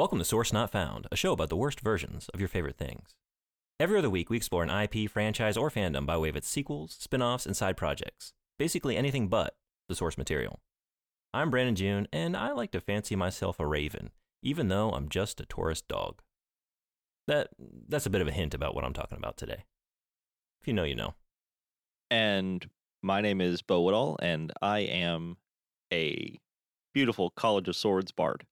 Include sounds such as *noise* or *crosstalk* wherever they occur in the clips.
Welcome to Source Not Found, a show about the worst versions of your favorite things. Every other week, we explore an IP, franchise, or fandom by way of its sequels, spin offs, and side projects. Basically, anything but the source material. I'm Brandon June, and I like to fancy myself a raven, even though I'm just a tourist dog. That, that's a bit of a hint about what I'm talking about today. If you know, you know. And my name is Bo Woodall, and I am a beautiful College of Swords bard,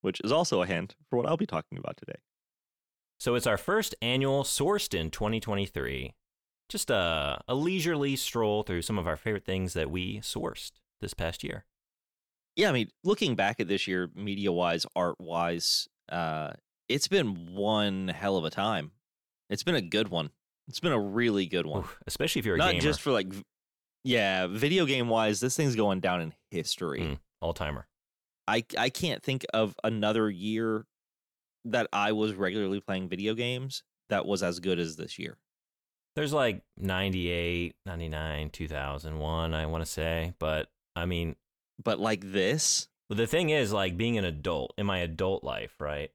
which is also a hint for what I'll be talking about today. So it's our first annual Sourced in 2023. Just a, a leisurely stroll through some of our favorite things that we sourced this past year. Yeah, I mean, looking back at this year, media wise, art wise, uh, it's been one hell of a time. It's been a good one. It's been a really good one. Oof, especially if you're a Not gamer. just for like, yeah, video game wise, this thing's going down in history. Mm, all timer. I I can't think of another year that I was regularly playing video games that was as good as this year. There's like 98, 99, 2001, I want to say. But I mean, But like this, the thing is, like being an adult in my adult life, right?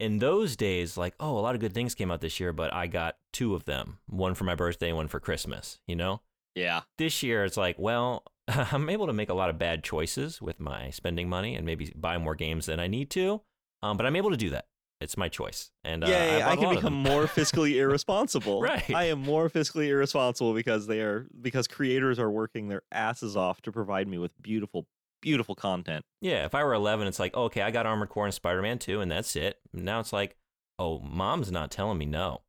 In those days, like, oh, a lot of good things came out this year, but I got two of them one for my birthday, one for Christmas, you know? Yeah, this year it's like, well, *laughs* I'm able to make a lot of bad choices with my spending money and maybe buy more games than I need to. Um, but I'm able to do that. It's my choice. And uh, bought I a can become more *laughs* fiscally irresponsible. Right. I am more fiscally irresponsible because they are because creators are working their asses off to provide me with beautiful, beautiful content. yeah, if I were 11, it's like, okay, I got Armored Core and Spider Man 2, and that's it. Now it's like, oh, mom's not telling me no.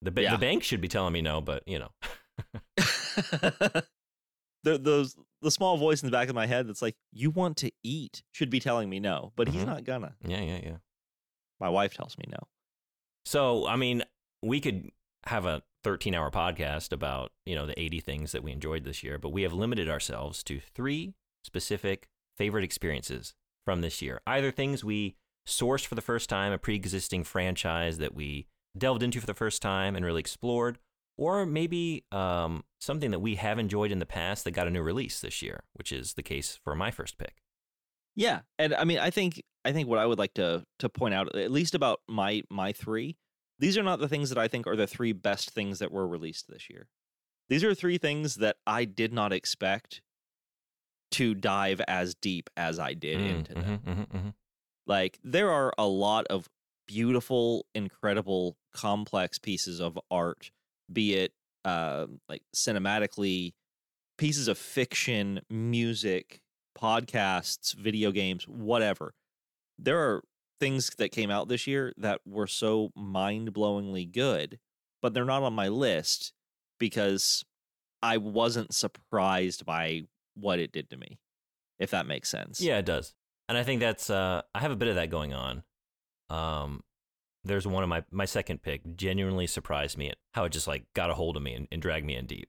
The, ba- Yeah. the bank should be telling me no, but you know. *laughs* *laughs* the, those the small voice in the back of my head that's like, "You want to eat," should be telling me no, but he's Mhm. not gonna. yeah, yeah, yeah. My wife tells me no. So, I mean, we could have a 13 hour podcast about, you know, the 80 things that we enjoyed this year, but we have limited ourselves to three specific favorite experiences from this year. Either things we sourced for the first time, a pre existing franchise that we delved into for the first time and really explored, or maybe um, something that we have enjoyed in the past that got a new release this year, which is the case for my first pick. Yeah, and I mean, I think I think what I would like to to point out, at least about my my three, these are not the things that I think are the three best things that were released this year. These are three things that I did not expect to dive as deep as I did Mm, into them. mhm, mhm, mhm. Like there are a lot of beautiful, incredible, complex pieces of art, be it uh, like cinematically, pieces of fiction, music, podcasts, video games, whatever. There are things that came out this year that were so mind-blowingly good, but they're not on my list because I wasn't surprised by what it did to me. If that makes sense. Yeah, it does. And I think that's uh I have a bit of that going on. Um there's one of my my second pick genuinely surprised me at how it just like got a hold of me and, and dragged me in deep.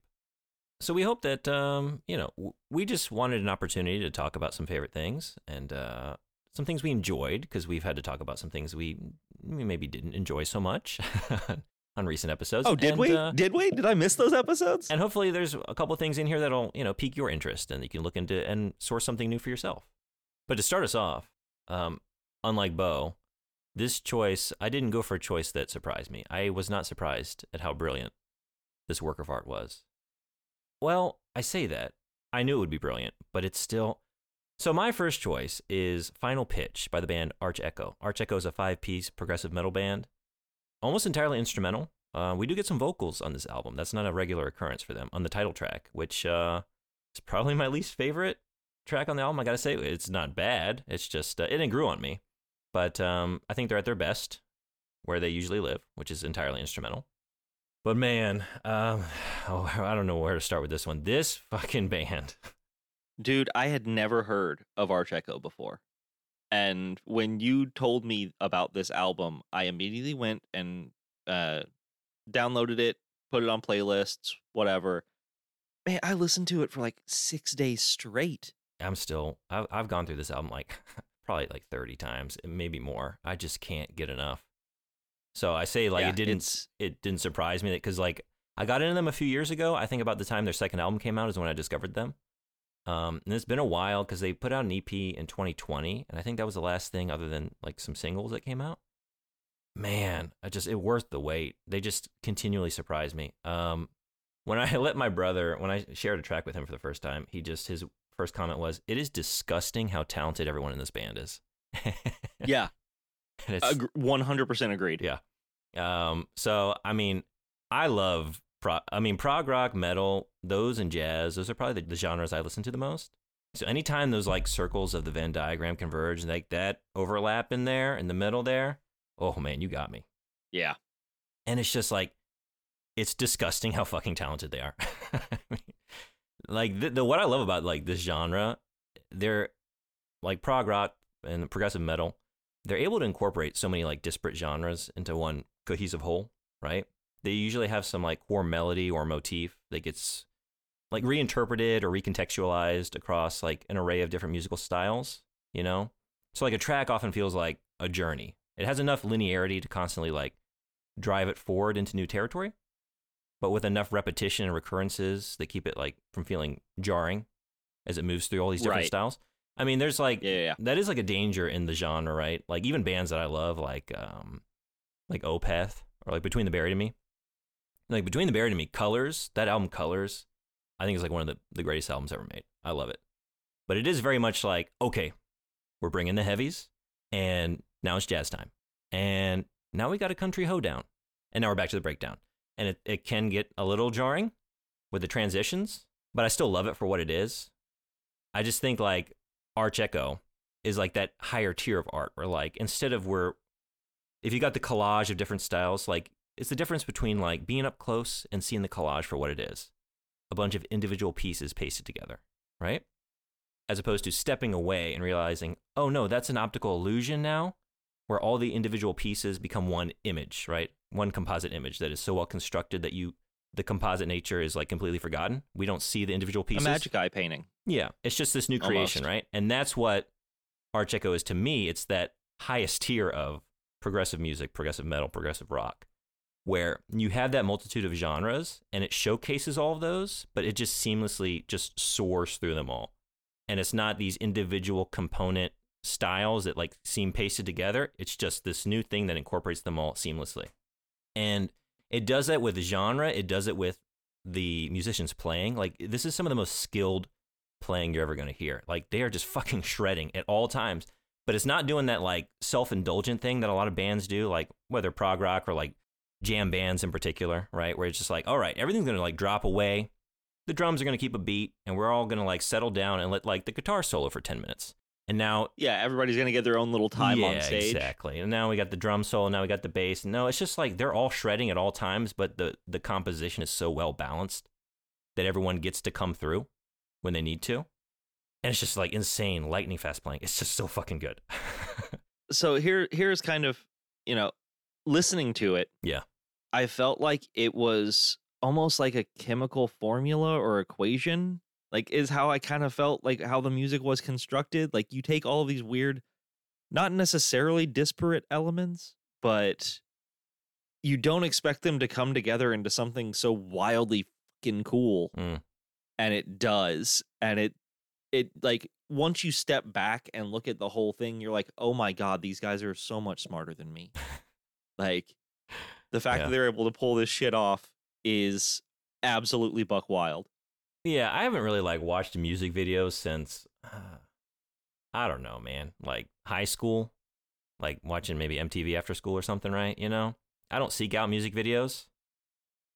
So we hope that um, you know, w- we just wanted an opportunity to talk about some favorite things and uh some things we enjoyed because we've had to talk about some things we, we maybe didn't enjoy so much *laughs* on recent episodes. Oh, did And, we? uh, did we? Did I miss those episodes? and hopefully there's a couple things in here that'll, you know, pique your interest and you can look into and source something new for yourself. But to start us off, um, unlike Bo, this choice, I didn't go for a choice that surprised me. I was not surprised at how brilliant this work of art was. Well, I say that. I knew it would be brilliant, but it's still. So my first choice is Final Pitch by the band Arch Echo. Arch Echo is a five-piece progressive metal band, almost entirely instrumental. Uh, we do get some vocals on this album. That's not a regular occurrence for them on the title track, which uh, is probably my least favorite track on the album. I gotta say, it's not bad. It's just uh, it didn't grew on me, but um, I think they're at their best where they usually live, which is entirely instrumental. But man, um, *sighs* oh, I don't know where to start with this one. This fucking band. Dude, I had never heard of Arch Echo before. And when you told me about this album, I immediately went and uh, downloaded it, put it on playlists, whatever. Man, I listened to it for like six days straight. I'm still. I've, I've gone through this album like *laughs* probably like 30 times, maybe more. I just can't get enough. So I say like Yeah, it didn't. It didn't surprise me that because like I got into them a few years ago. I think about the time their second album came out is when I discovered them. Um, and it's been a while because they put out an EP in 2020, and I think that was the last thing other than like some singles that came out. Man, I just it worth the wait. They just continually surprise me. Um, when I *laughs* let my brother, when I shared a track with him for the first time, he just his first comment was, "It is disgusting how talented everyone in this band is." *laughs* Yeah, one hundred percent agreed. Yeah. Um, so I mean, I love pro. I mean, prog rock, metal, those and jazz. Those are probably the, the genres I listen to the most. So anytime those like circles of the Venn diagram converge, like that overlap in there in the middle there, oh man, you got me. Yeah. And it's just like, it's disgusting how fucking talented they are. *laughs* like the, the what I love about like this genre, they're like prog rock and progressive metal. They're able to incorporate so many like disparate genres into one cohesive whole, right? They usually have some like core melody or motif that gets like reinterpreted or recontextualized across like an array of different musical styles, you know? So like a track often feels like a journey. It has enough linearity to constantly like drive it forward into new territory, but with enough repetition and recurrences that keep it like from feeling jarring as it moves through all these different Right. styles. I mean, there's like Yeah, yeah, that is like a danger in the genre, right? Like even bands that I love, like um, like Opeth or like Between the Buried and Me. Like Between the Buried and Me, Colors, that album Colors, I think is like one of the, the greatest albums ever made. I love it. But it is very much like, okay, we're bringing the heavies, and now it's jazz time. And now we got a country hoedown. And now we're back to the breakdown. And it, it can get a little jarring with the transitions, but I still love it for what it is. I just think like Arch Echo is like that higher tier of art where like instead of where if you got the collage of different styles, like it's the difference between like being up close and seeing the collage for what it is. A bunch of individual pieces pasted together, right? As opposed to stepping away and realizing, oh no, that's an optical illusion now, where all the individual pieces become one image, right? One composite image that is so well constructed that you the composite nature is like completely forgotten. We don't see the individual pieces. A magic eye painting. Yeah, it's just this new creation, right? And that's what Arch Echo is to me. It's that highest tier of progressive music, progressive metal, progressive rock, where you have that multitude of genres and it showcases all of those, but it just seamlessly just soars through them all. And it's not these individual component styles that like seem pasted together. It's just this new thing that incorporates them all seamlessly. And it does that with genre, it does it with the musicians playing. Like this is some of the most skilled playing you're ever going to hear. Like they are just fucking shredding at all times. But it's not doing that like self-indulgent thing that a lot of bands do, like whether prog rock or like jam bands in particular, right? Where it's just like, all right, everything's going to like drop away. The drums are going to keep a beat and we're all going to like settle down and let like the guitar solo for 10 minutes. And now Yeah, everybody's gonna get their own little time yeah, on stage. Exactly. And now we got the drum solo. Now we got the bass. No, it's just like they're all shredding at all times, but the the composition is so well balanced that everyone gets to come through when they need to. And it's just like insane, lightning fast playing. It's just so fucking good. *laughs* So here, here's kind of you know, listening to it. Yeah. I felt like it was almost like a chemical formula or equation. Like is how I kind of felt like how the music was constructed. Like you take all of these weird, not necessarily disparate elements, but you don't expect them to come together into something so wildly fucking cool. Mm. And it does. And it it like once you step back and look at the whole thing, you're like, oh my god, these guys are so much smarter than me. like the fact Yeah. that they're able to pull this shit off is absolutely buck wild. Yeah, I haven't really like watched music videos since uh, I don't know, man. Like high school, like watching maybe MTV after school or something, right? You know, I don't seek out music videos.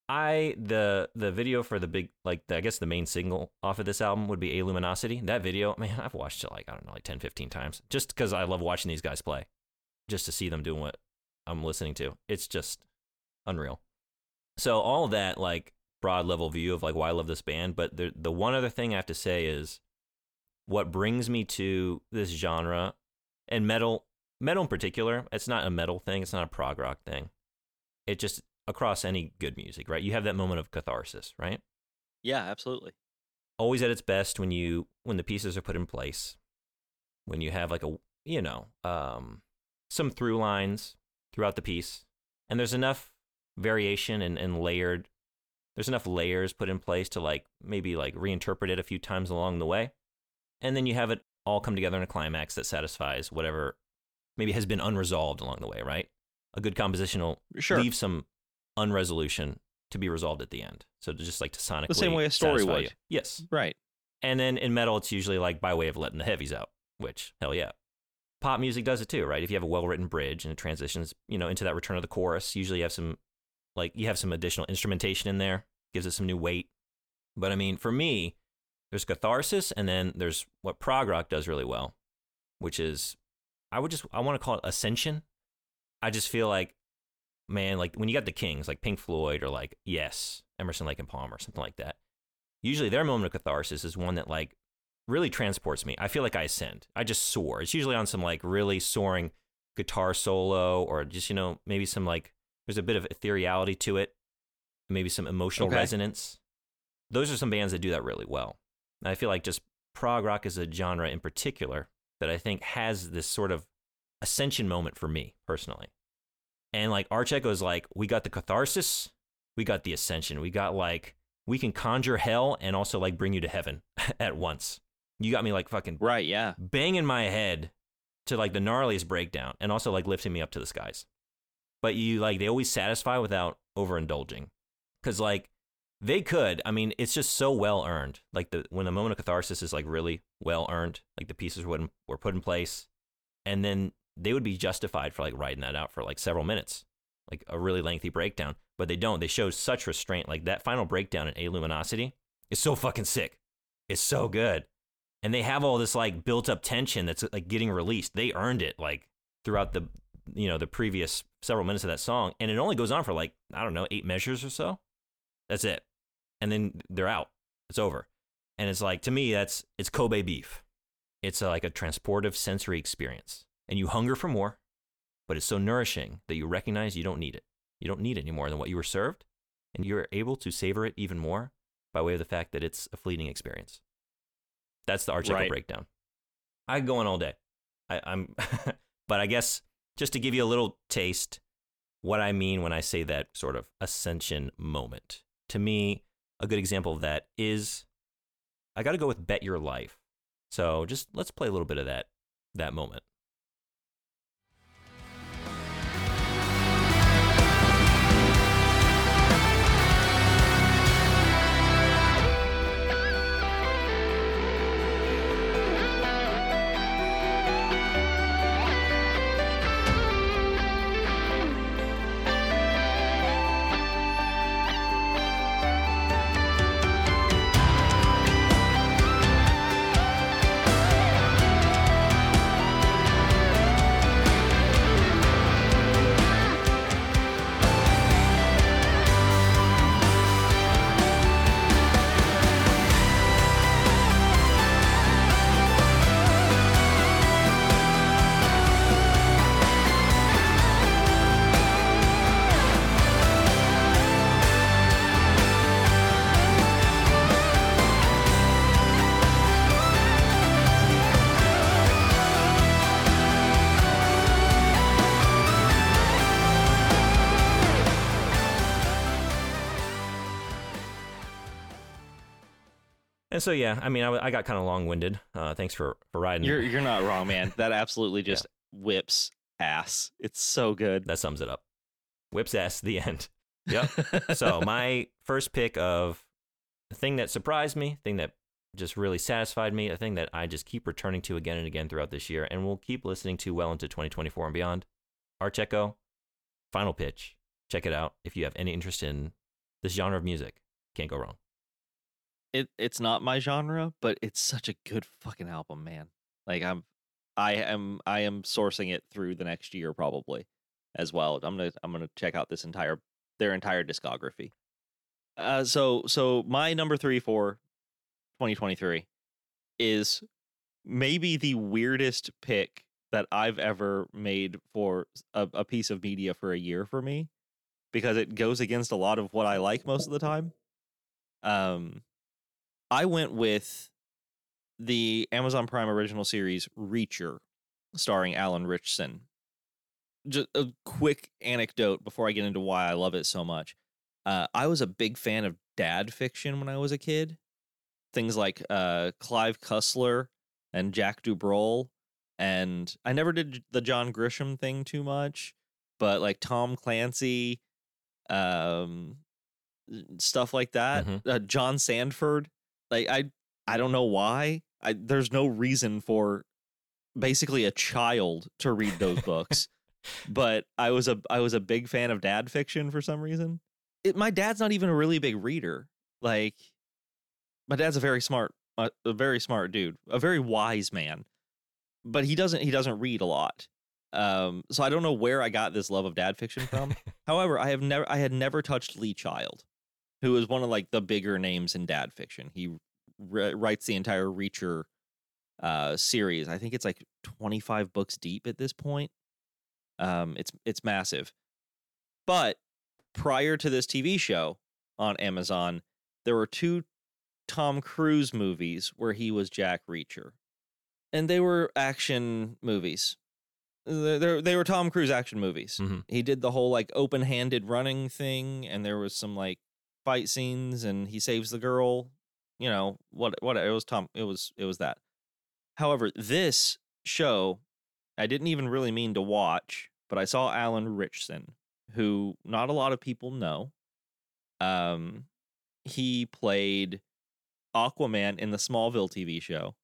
I the the video for the big like the, I guess the main single off of this album would be A Luminosity. That video, man, I've watched it like I don't know, like 10, 15 times just because I love watching these guys play, just to see them doing what I'm listening to. It's just unreal. So all that like broad level view of like why I love this band, but the the one other thing I have to say is what brings me to this genre and metal metal in particular. It's not a metal thing. It's not a prog rock thing. It just across any good music, right? You have that moment of catharsis, right? Yeah, absolutely. Always at its best when you when the pieces are put in place, when you have like a you know um, some through lines throughout the piece, and there's enough variation and, and layered there's enough layers put in place to like maybe like reinterpret it a few times along the way. And then you have it all come together in a climax that satisfies whatever maybe has been unresolved along the way, right? A good composition will Sure. leave some unresolution to be resolved at the end. So to just like to sonically the same way a story would. you. Yes. Right. And then in metal, it's usually like by way of letting the heavies out, which hell yeah. Pop music does it too, right? If you have a well-written bridge and it transitions, you know, into that return of the chorus, usually you have some, like, you have some additional instrumentation in there, gives it some new weight. But I mean, for me, there's catharsis, and then there's what prog rock does really well, which is, I would just, I want to call it ascension. I just feel like, man, like when you got the Kings, like Pink Floyd or like Yes, Emerson, Lake and Palmer, or something like that usually their moment of catharsis is one that like really transports me. I feel like I ascend. I just soar. It's usually on some like really soaring guitar solo or just, you know, maybe some like there's a bit of ethereality to it, maybe some emotional Okay. resonance. Those are some bands that do that really well. And I feel like just prog rock is a genre in particular that I think has this sort of ascension moment for me personally. And like Arch Echo is like, we got the catharsis, we got the ascension, we got like, we can conjure hell and also like bring you to heaven *laughs* at once. You got me like fucking Right. Yeah. banging my head to like the gnarliest breakdown and also like lifting me up to the skies. But you like, they always satisfy without overindulging. Cause like they could, I mean, it's just so well earned. Like the, when the moment of catharsis is like really well earned, like the pieces were, were put in place and then they would be justified for like writing that out for like several minutes, like a really lengthy breakdown. But they don't. They show such restraint. Like that final breakdown in A Luminosity is so fucking sick. It's so good. And they have all this like built up tension that's like getting released. They earned it like throughout the you know the previous several minutes of that song, and it only goes on for like I don't know eight measures or so. That's it, and then they're out. It's over, and it's like to me that's it's Kobe beef. It's a, like a transportive sensory experience, and you hunger for more, but it's so nourishing that you recognize you don't need it. You don't need it any more than what you were served, and you're able to savor it even more by way of the fact that it's a fleeting experience. That's the Arch Echo Right. breakdown. I go on all day. I, I'm, *laughs* but I guess just to give you a little taste, what I mean when I say that sort of ascension moment. To me, a good example of that is I got to go with Bet Your Life. So just let's play a little bit of that that moment. And so yeah, I mean, I, I got kind of long winded. Uh, thanks for for riding. You're you're not wrong, man. That absolutely *laughs* just whips ass. It's so good. that sums it up. Whips ass. The end. Yep. *laughs* so my first pick of the thing that surprised me, thing that just really satisfied me, a thing that I just keep returning to again and again throughout this year, and will keep listening to well into 2024 and beyond. Arch Echo, Final Pitch. Check it out if you have any interest in this genre of music. Can't go wrong. It it's not my genre, but it's such a good fucking album, man. Like I'm I am I am sourcing it through the next year probably as well. I'm gonna I'm gonna check out this entire their entire discography. Uh so so my number three for 2023 is maybe the weirdest pick that I've ever made for a, a piece of media for a year for me because it goes against a lot of what I like most of the time. Um I went with the Amazon Prime original series Reacher, starring Alan Ritchson. Just a quick anecdote before I get into why I love it so much. Uh, I was a big fan of dad fiction when I was a kid. Things like uh, Clive Cussler and Jack Du Brul. And I never did the John Grisham thing too much, but like Tom Clancy, um, stuff like that. Mhm. Uh, John Sandford. Like I, I don't know why. I there's no reason for basically a child to read those books. *laughs* but I was a I was a big fan of dad fiction for some reason. It, my dad's not even a really big reader. Like my dad's a very smart a, a very smart dude, a very wise man. But he doesn't he doesn't read a lot. Um so I don't know where I got this love of dad fiction from. *laughs* However, I have never I had never touched Lee Child, who is one of like the bigger names in dad fiction. He r- writes the entire Reacher uh series. I think it's like 25 books deep at this point. Um it's it's massive. But prior to this TV show on Amazon, there were two Tom Cruise movies where he was Jack Reacher. And they were action movies. They they- were Tom Cruise action movies. Mhm. He did the whole like open-handed running thing and there was some like fight scenes and he saves the girl. You know, what what it was Tom it was it was that. However, this show I didn't even really mean to watch, but I saw Alan Ritchson, who not a lot of people know. Um, he played Aquaman in the Smallville TV show.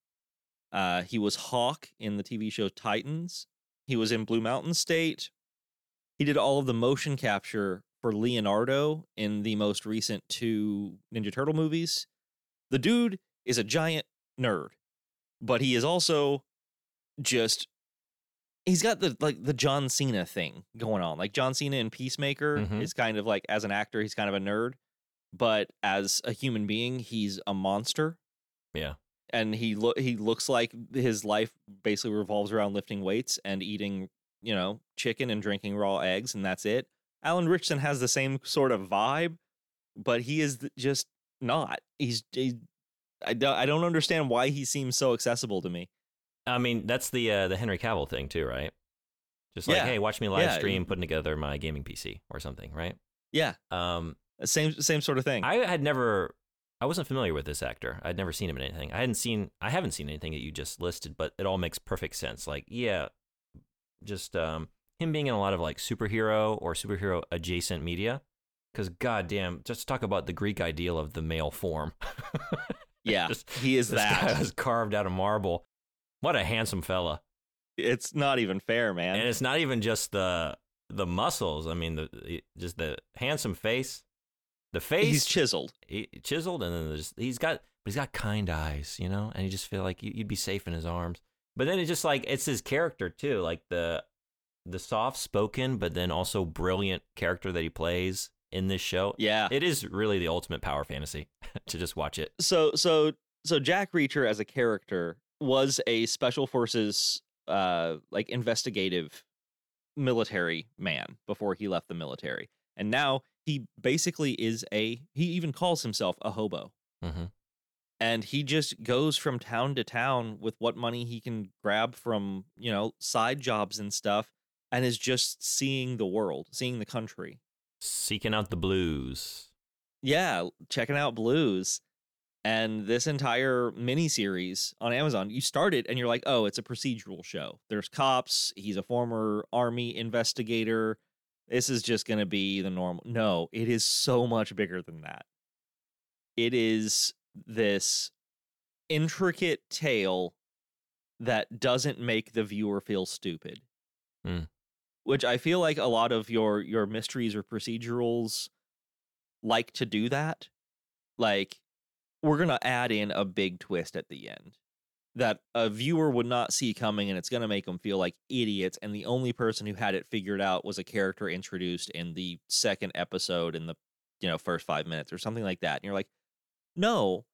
Uh, he was Hawk in the TV show Titans. He was in Blue Mountain State. He did all of the motion capture for Leonardo in the most recent two Ninja Turtle movies. The dude is a giant nerd, but he is also just he's got the like the John Cena thing going on. Like John Cena in Peacemaker Mhm. is kind of like as an actor, he's kind of a nerd, but as a human being, he's a monster. Yeah. And he look he looks like his life basically revolves around lifting weights and eating, you know, chicken and drinking raw eggs, and that's it. Alan Richardson has the same sort of vibe, but he is just not. He's he, I don't I don't understand why he seems so accessible to me. I mean, that's the uh, the Henry Cavill thing too, right? Just like, Yeah. hey, watch me live Yeah. stream putting together my gaming PC or something, right? Yeah, Um, same same sort of thing. I had never, I wasn't familiar with this actor. I'd never seen him in anything. I hadn't seen, I haven't seen anything that you just listed, but it all makes perfect sense. Like, yeah, just um, him being in a lot of like superhero or superhero adjacent media. Because goddamn, just talk about the Greek ideal of the male form. *laughs* yeah, Just- he is that. was carved out of marble. What a handsome fella. It's not even fair, man. and it's not even just the the muscles. I mean, the just the handsome face, the face He's chiseled. he, chiseled, and then there's, he's got but he's got kind eyes, you know, and you just feel like you, you'd be safe in his arms. But then it's just like it's his character too, like the the soft spoken, but then also brilliant character that he plays in this show. Yeah. It is really the ultimate power fantasy *laughs* to just watch it. so so so Jack Reacher as a character was a special forces uh like investigative military man before he left the military. And now he basically is a he even calls himself a hobo. hmm And he just goes from town to town with what money he can grab from, you know, side jobs and stuff and is just seeing the world, seeing the country. Seeking out the blues. yeah, checking out Blues and this entire miniseries on Amazon. You start it and you're like, oh, it's a procedural show. There's cops. He's a former army investigator. This is just going to be the normal. No, it is so much bigger than that. It is this intricate tale that doesn't make the viewer feel stupid. Hmm. Which I feel like a lot of your your mysteries or procedurals like to do that. Like, we're going to add in a big twist at the end that a viewer would not see coming, and it's going to make them feel like idiots. And the only person who had it figured out was a character introduced in the second episode in the you know first five minutes or something like that. And you're like, no,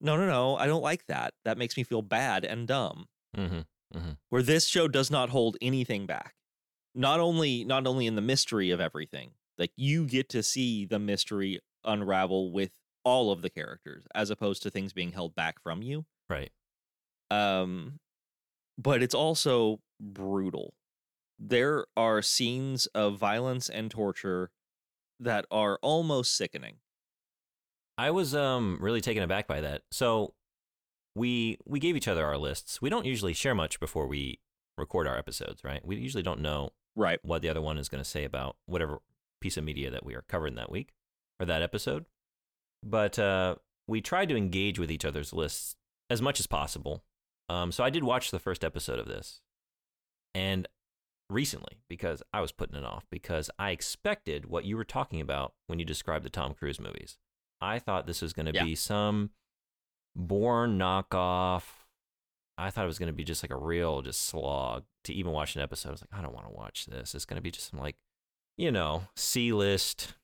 no, no, no, I don't like that. That makes me feel bad and dumb hmm where this show does not hold anything back not only not only in the mystery of everything like you get to see the mystery unravel with all of the characters as opposed to things being held back from you Right. um but it's also brutal there are scenes of violence and torture that are almost sickening I was um really taken aback by that. So we we gave each other our lists. We don't usually share much before we record our episodes, right? We usually don't know Right. what the other one is going to say about whatever piece of media that we are covering that week or that episode. But uh, we tried to engage with each other's lists as much as possible. Um, so I did watch the first episode of this, and recently because I was putting it off because I expected what you were talking about when you described the Tom Cruise movies. I thought this was going to Yeah. be some Bourne knockoff. I thought it was going to be just like a real just slog to even watch an episode. I was like, I don't want to watch this. It's going to be just some like, you know, C list,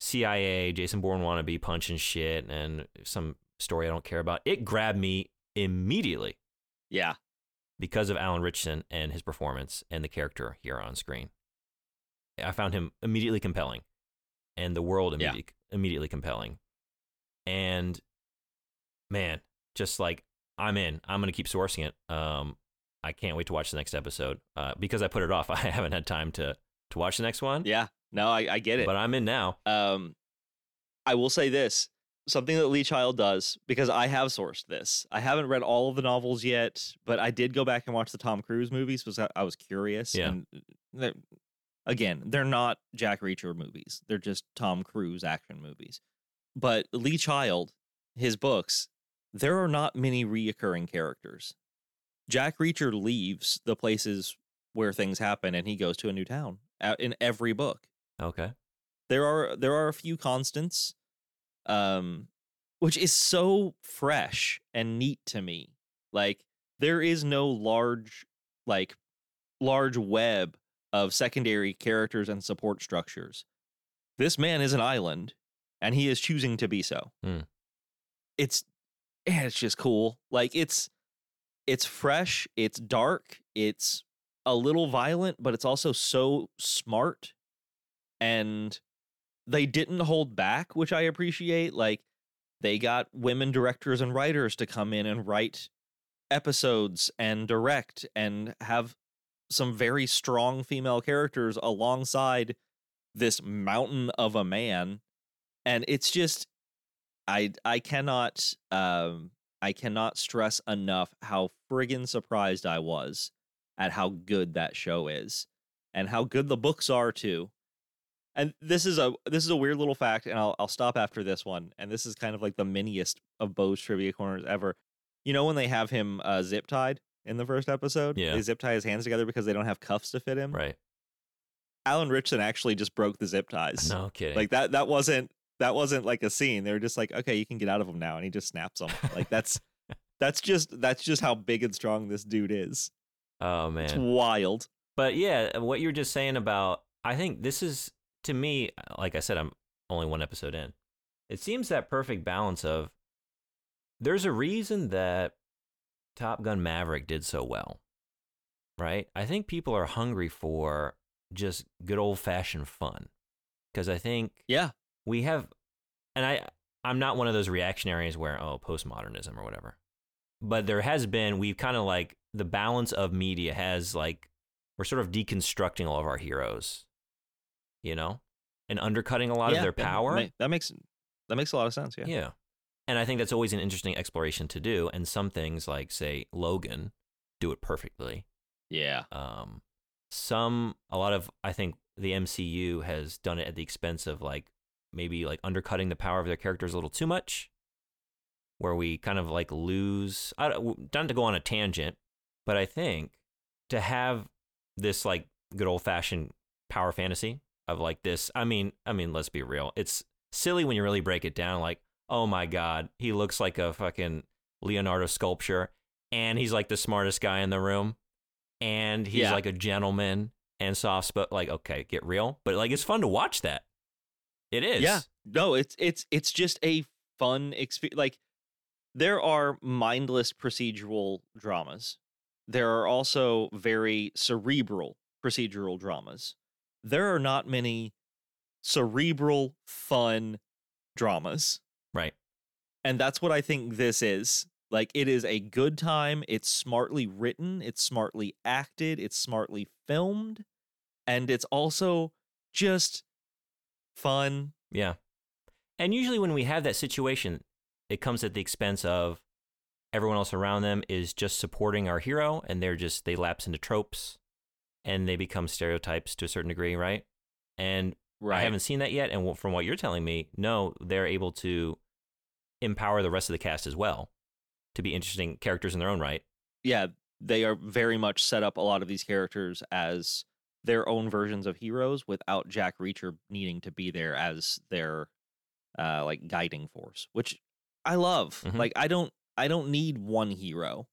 CIA, Jason Bourne wannabe punching shit and some story I don't care about. It grabbed me immediately Yeah. because of Alan Richardson and his performance and the character here on screen. I found him immediately compelling and the world Yeah. immediately, immediately compelling. And man, just like I'm in, I'm going to keep sourcing it. Um, I can't wait to watch the next episode. Uh, because I put it off, *laughs* I haven't had time to, to watch the next one. Yeah. No, I, I get it. But I'm in now. Um, I will say this something that Lee Child does because I have sourced this. I haven't read all of the novels yet, but I did go back and watch the Tom Cruise movies because I, I was curious. Yeah. And they're- again, they're not Jack Reacher movies; they're just Tom Cruise action movies. But Lee Child, his books, there are not many reoccurring characters. Jack Reacher leaves the places where things happen, and he goes to a new town in every book. Okay. there are there are a few constants um which is so fresh and neat to me. Like there is no large like large web of secondary characters and support structures. This man is an island and he is choosing to be so. Hmm. it's yeah, it's just cool. Like it's it's fresh it's dark it's a little violent but it's also so smart and they didn't hold back, which I appreciate. Like they got women directors and writers to come in and write episodes and direct and have some very strong female characters alongside this mountain of a man and it's just i i cannot um i cannot stress enough how friggin surprised i was at how good that show is and how good the books are too and this is a this is a weird little fact, and I'll I'll stop after this one. And this is kind of like the miniest of Bo's trivia corners ever. You know when they have him uh, zip tied in the first episode? Yeah. They zip tie his hands together because they don't have cuffs to fit him. Right. Alan Richardson actually just broke the zip ties. No kidding. Like that that wasn't that wasn't like a scene. They were just like, okay, you can get out of them now, and he just snaps them. Like *laughs* that's that's just that's just how big and strong this dude is. oh man, It's wild. But yeah, uh, what you're just saying about, I think this is, to me, uh, like I said, I'm only one episode in. It seems that perfect balance of there's a reason that Top Gun Maverick did so well, right? I think people are hungry for just good old fashioned fun. Because I think Yeah. We have and i i'm not one of those reactionaries where oh postmodernism or whatever but there has been we've kind of like the balance of media has like we're sort of deconstructing all of our heroes you know and undercutting a lot Yeah, of their power that makes that makes a lot of sense. Yeah. yeah and i think that's always an interesting exploration to do and some things like say logan do it perfectly Yeah. um, some a lot of I think the MCU has done it at the expense of like maybe like undercutting the power of their characters a little too much, where we kind of like lose. I don't, not to go on a tangent, but I think to have this like good old fashioned power fantasy of like this. I mean, I mean, let's be real. It's silly when you really break it down. Like, oh my god, he looks like a fucking Leonardo sculpture, and he's like the smartest guy in the room and he's Yeah. like a gentleman and soft but Like, okay, get real, but like it's fun to watch that. It is. Yeah. No, it's it's it's just a fun experience. Like there are mindless procedural dramas. There are also very cerebral procedural dramas. There are not many cerebral fun dramas. Right. And that's what I think this is. Like it is a good time. It's smartly written, it's smartly acted, it's smartly filmed, and it's also just fun Yeah. And usually when we have that situation, it comes at the expense of everyone else around them is just supporting our hero and they're just they lapse into tropes and they become stereotypes to a certain degree, right? And Right. I haven't seen that yet and from what you're telling me, no, they're able to empower the rest of the cast as well to be interesting characters in their own right. yeah, they are very much set up a lot of these characters as their own versions of heroes without Jack Reacher needing to be there as their uh like guiding force, which I love. Mhm. Like I don't I don't need one hero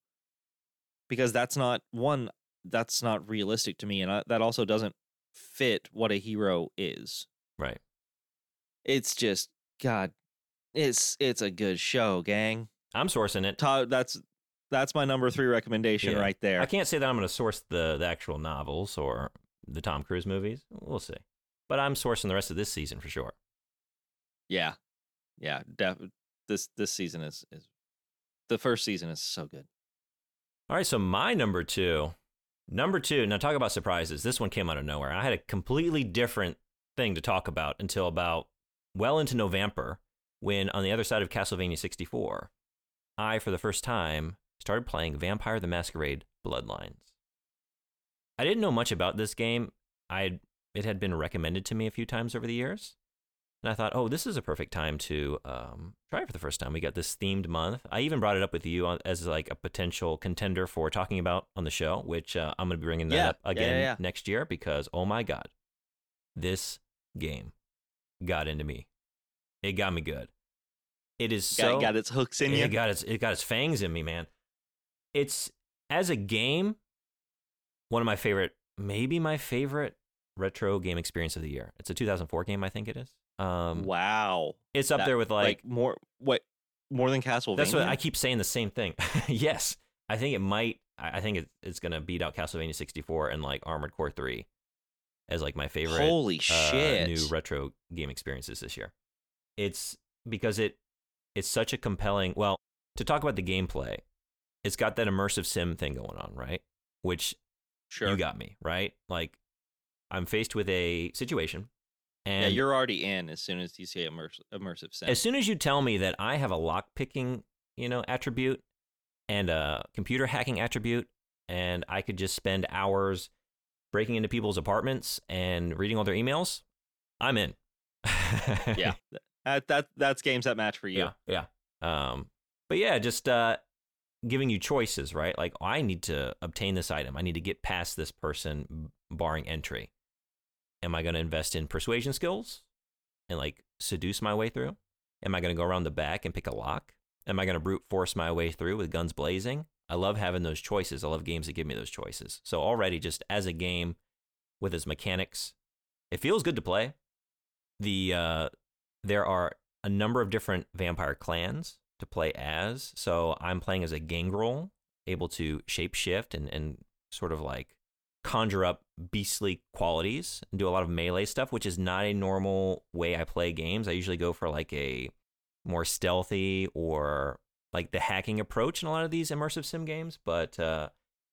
because that's not one that's not realistic to me and I, that also doesn't fit what a hero is. Right. It's just god it's it's a good show, gang. I'm sourcing it. Todd, that's that's my number 3 recommendation Yeah. right there. I can't say that I'm going to source the, the actual novels or the Tom Cruise movies. We'll see. But I'm sourcing the rest of this season for sure. Yeah, yeah. Def- this this season is is the first season is so good. All right, so my number two, number two. Now talk about surprises. This one came out of nowhere. I had a completely different thing to talk about until about well into November, when on the other side of Castlevania 64, I for the first time started playing Vampire: The Masquerade Bloodlines. I didn't know much about this game. I it had been recommended to me a few times over the years, and I thought, oh, this is a perfect time to um, try it for the first time. We got this themed month. I even brought it up with you on, as like a potential contender for talking about on the show, which uh, I'm going to be bringing that Yeah, up again yeah, yeah. next year because oh my god, this game got into me. It got me good. It is Got, so got its hooks in you. it got its it got its fangs in me, man. It's as a game, one of my favorite, maybe my favorite retro game experience of the year. It's a 2004 game, I think it is. Um, wow, it's up That- there with like, more what more than Castlevania. that's what I keep saying the same thing. *laughs* yes, I think it might. I think it, it's gonna beat out Castlevania 64 and like Armored Core 3 as like my favorite Holy uh, shit! new retro game experiences this year. It's because it it's such a compelling. Well, to talk about the gameplay, it's got that immersive sim thing going on, right? Which sure. you got me right. Like I'm faced with a situation, and yeah, you're already in as soon as you say immersive, immersive as soon as you tell me that I have a lock picking, you know, attribute and a computer hacking attribute, and I could just spend hours breaking into people's apartments and reading all their emails, I'm in. yeah, *laughs* that, that that's games that match for you. yeah, yeah. Um, but yeah, just uh, giving you choices, right? Like I need to obtain this item. I need to get past this person, barring entry. Am I going to invest in persuasion skills and like seduce my way through? Am I going to go around the back and pick a lock? Am I going to brute force my way through with guns blazing? I love having those choices. I love games that give me those choices. So already, just as a game with its mechanics, it feels good to play. The uh, there are a number of different vampire clans to play as. So I'm playing as a gangrel, able to shapeshift and, and sort of like conjure up beastly qualities and do a lot of melee stuff, which is not a normal way I play games. I usually go for like a more stealthy or like the hacking approach in a lot of these immersive sim games, but uh,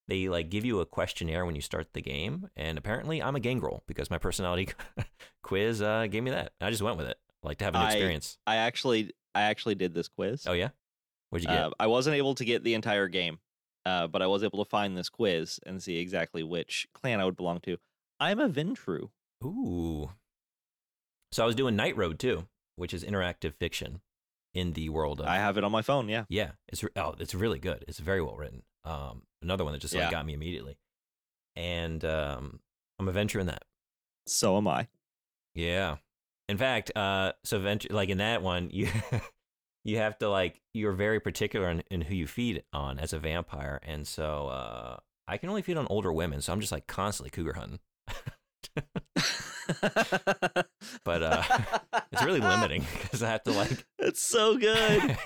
they like give you a questionnaire when you start the game, and apparently I'm a gangrel because my personality *laughs* quiz uh, gave me that. I just went with it. I like to have an I- experience. I actually I actually did this quiz. Oh yeah, what'd you get? Uh, I wasn't able to get the entire game, uh, but I was able to find this quiz and see exactly which clan I would belong to. I'm a Ventrue. Ooh. So I was doing Night Road too, which is interactive fiction in the world of I have it on my phone. Yeah. Yeah, it's oh, it's really good. It's very well written. Um, another one that just like Yeah. got me immediately, and um, I'm a Ventrue in that. So am I. Yeah, in fact, uh, so Ventrue like in that one, you *laughs* you have to like you're very particular in, in who you feed on as a vampire, and so uh, I can only feed on older women, so I'm just like constantly cougar hunting. *laughs* But, uh, *laughs* It's really limiting because I have to like It's so good.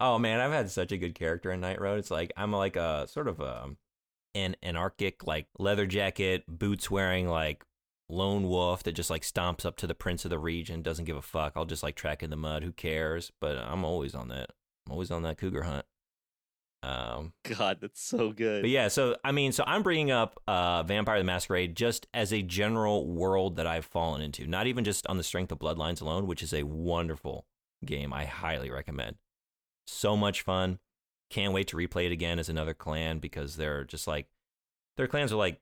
oh man, I've had such a good character in Night Road. It's like I'm like a sort of a an anarchic like leather jacket, boots wearing like lone wolf that just like stomps up to the prince of the region, doesn't give a fuck. I'll just like track in the mud, who cares? But I'm always on that. I'm always on that cougar hunt. Um God, that's so good. but yeah, so I mean, so I'm bringing up uh, Vampire the Masquerade just as a general world that I've fallen into, not even just on the strength of Bloodlines alone, which is a wonderful, game I highly recommend. So much fun. Can't wait to replay it again as another clan because they're just like their clans are like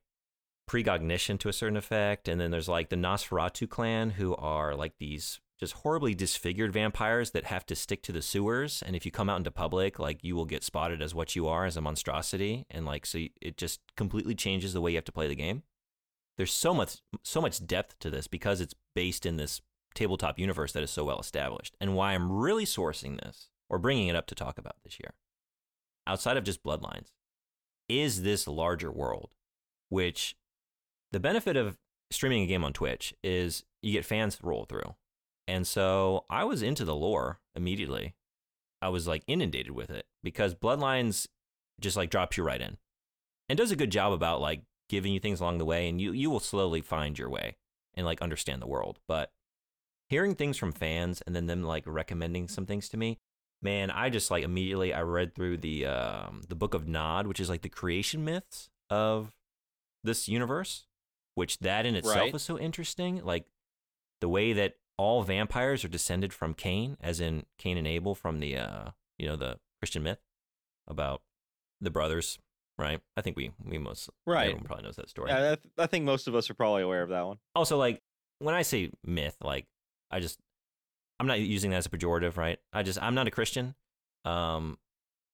precognition to a certain effect, and then there's like the Nosferatu clan who are like these just horribly disfigured vampires that have to stick to the sewers, and if you come out into public, like you will get spotted as what you are as a monstrosity, and like so it just completely changes the way you have to play the game. There's so much so much depth to this because it's based in this tabletop universe that is so well established, and why I'm really sourcing this or bringing it up to talk about this year, outside of just Bloodlines, is this larger world, which the benefit of streaming a game on Twitch is you get fans roll through. And so I was into the lore immediately. I was like inundated with it because Bloodlines just like drops you right in and does a good job about like giving you things along the way and you you will slowly find your way and like understand the world. But hearing things from fans and then them like recommending some things to me, man, I just like immediately I read through the um the book of Nod, which is like the creation myths of this universe, which that in itself Right. is so interesting. Like the way that all vampires are descended from Cain, as in Cain and Abel from the uh you know the Christian myth about the brothers, right? I think we we most Right. everyone probably knows that story. Yeah, I, th- I think most of us are probably aware of that one. also like when I say myth, like I just I'm not using that as a pejorative, right? I just I'm not a Christian. Um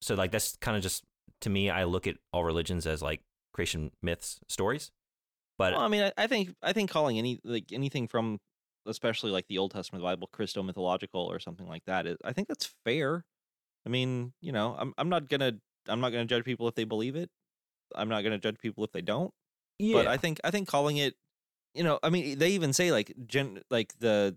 so like that's kind of just to me I look at all religions as like creation myths, stories. But Well, I mean, I, I think I think calling any like anything from especially like the Old Testament Bible Christo mythological or something like that is I think that's fair. I mean, you know, I'm I'm not gonna I'm not gonna judge people if they believe it. I'm not gonna judge people if they don't. yeah, But I think I think calling it, you know, I mean, they even say like gen like the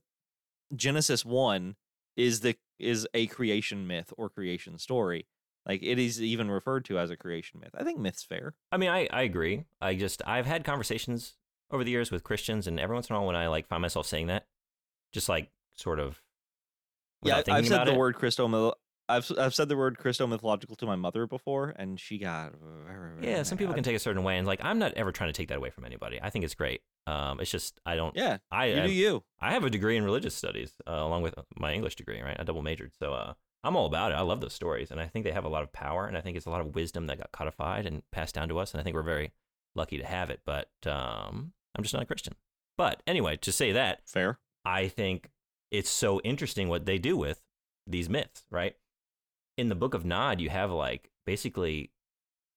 Genesis one is the is a creation myth or creation story. Like it is even referred to as a creation myth. I think myth's fair. I mean, I, I agree. I just I've had conversations over the years with Christians, and every once in a while, when I like find myself saying that, just like sort of Yeah, I've said about the it. word Christo. I've I've said the word Christo mythological to my mother before, and she got Yeah, some people can take a certain way, and like I'm not ever trying to take that away from anybody. I think it's great. Um, it's just I don't. Yeah, I you I, do you. I have a degree in religious studies uh, along with my English degree, right? I double majored, so uh, I'm all about it. I love those stories, and I think they have a lot of power, and I think it's a lot of wisdom that got codified and passed down to us, and I think we're very lucky to have it. But um, I'm just not a Christian. But anyway, to say that, Fair. I think it's so interesting what they do with these myths, right? In the book of Nod, you have like basically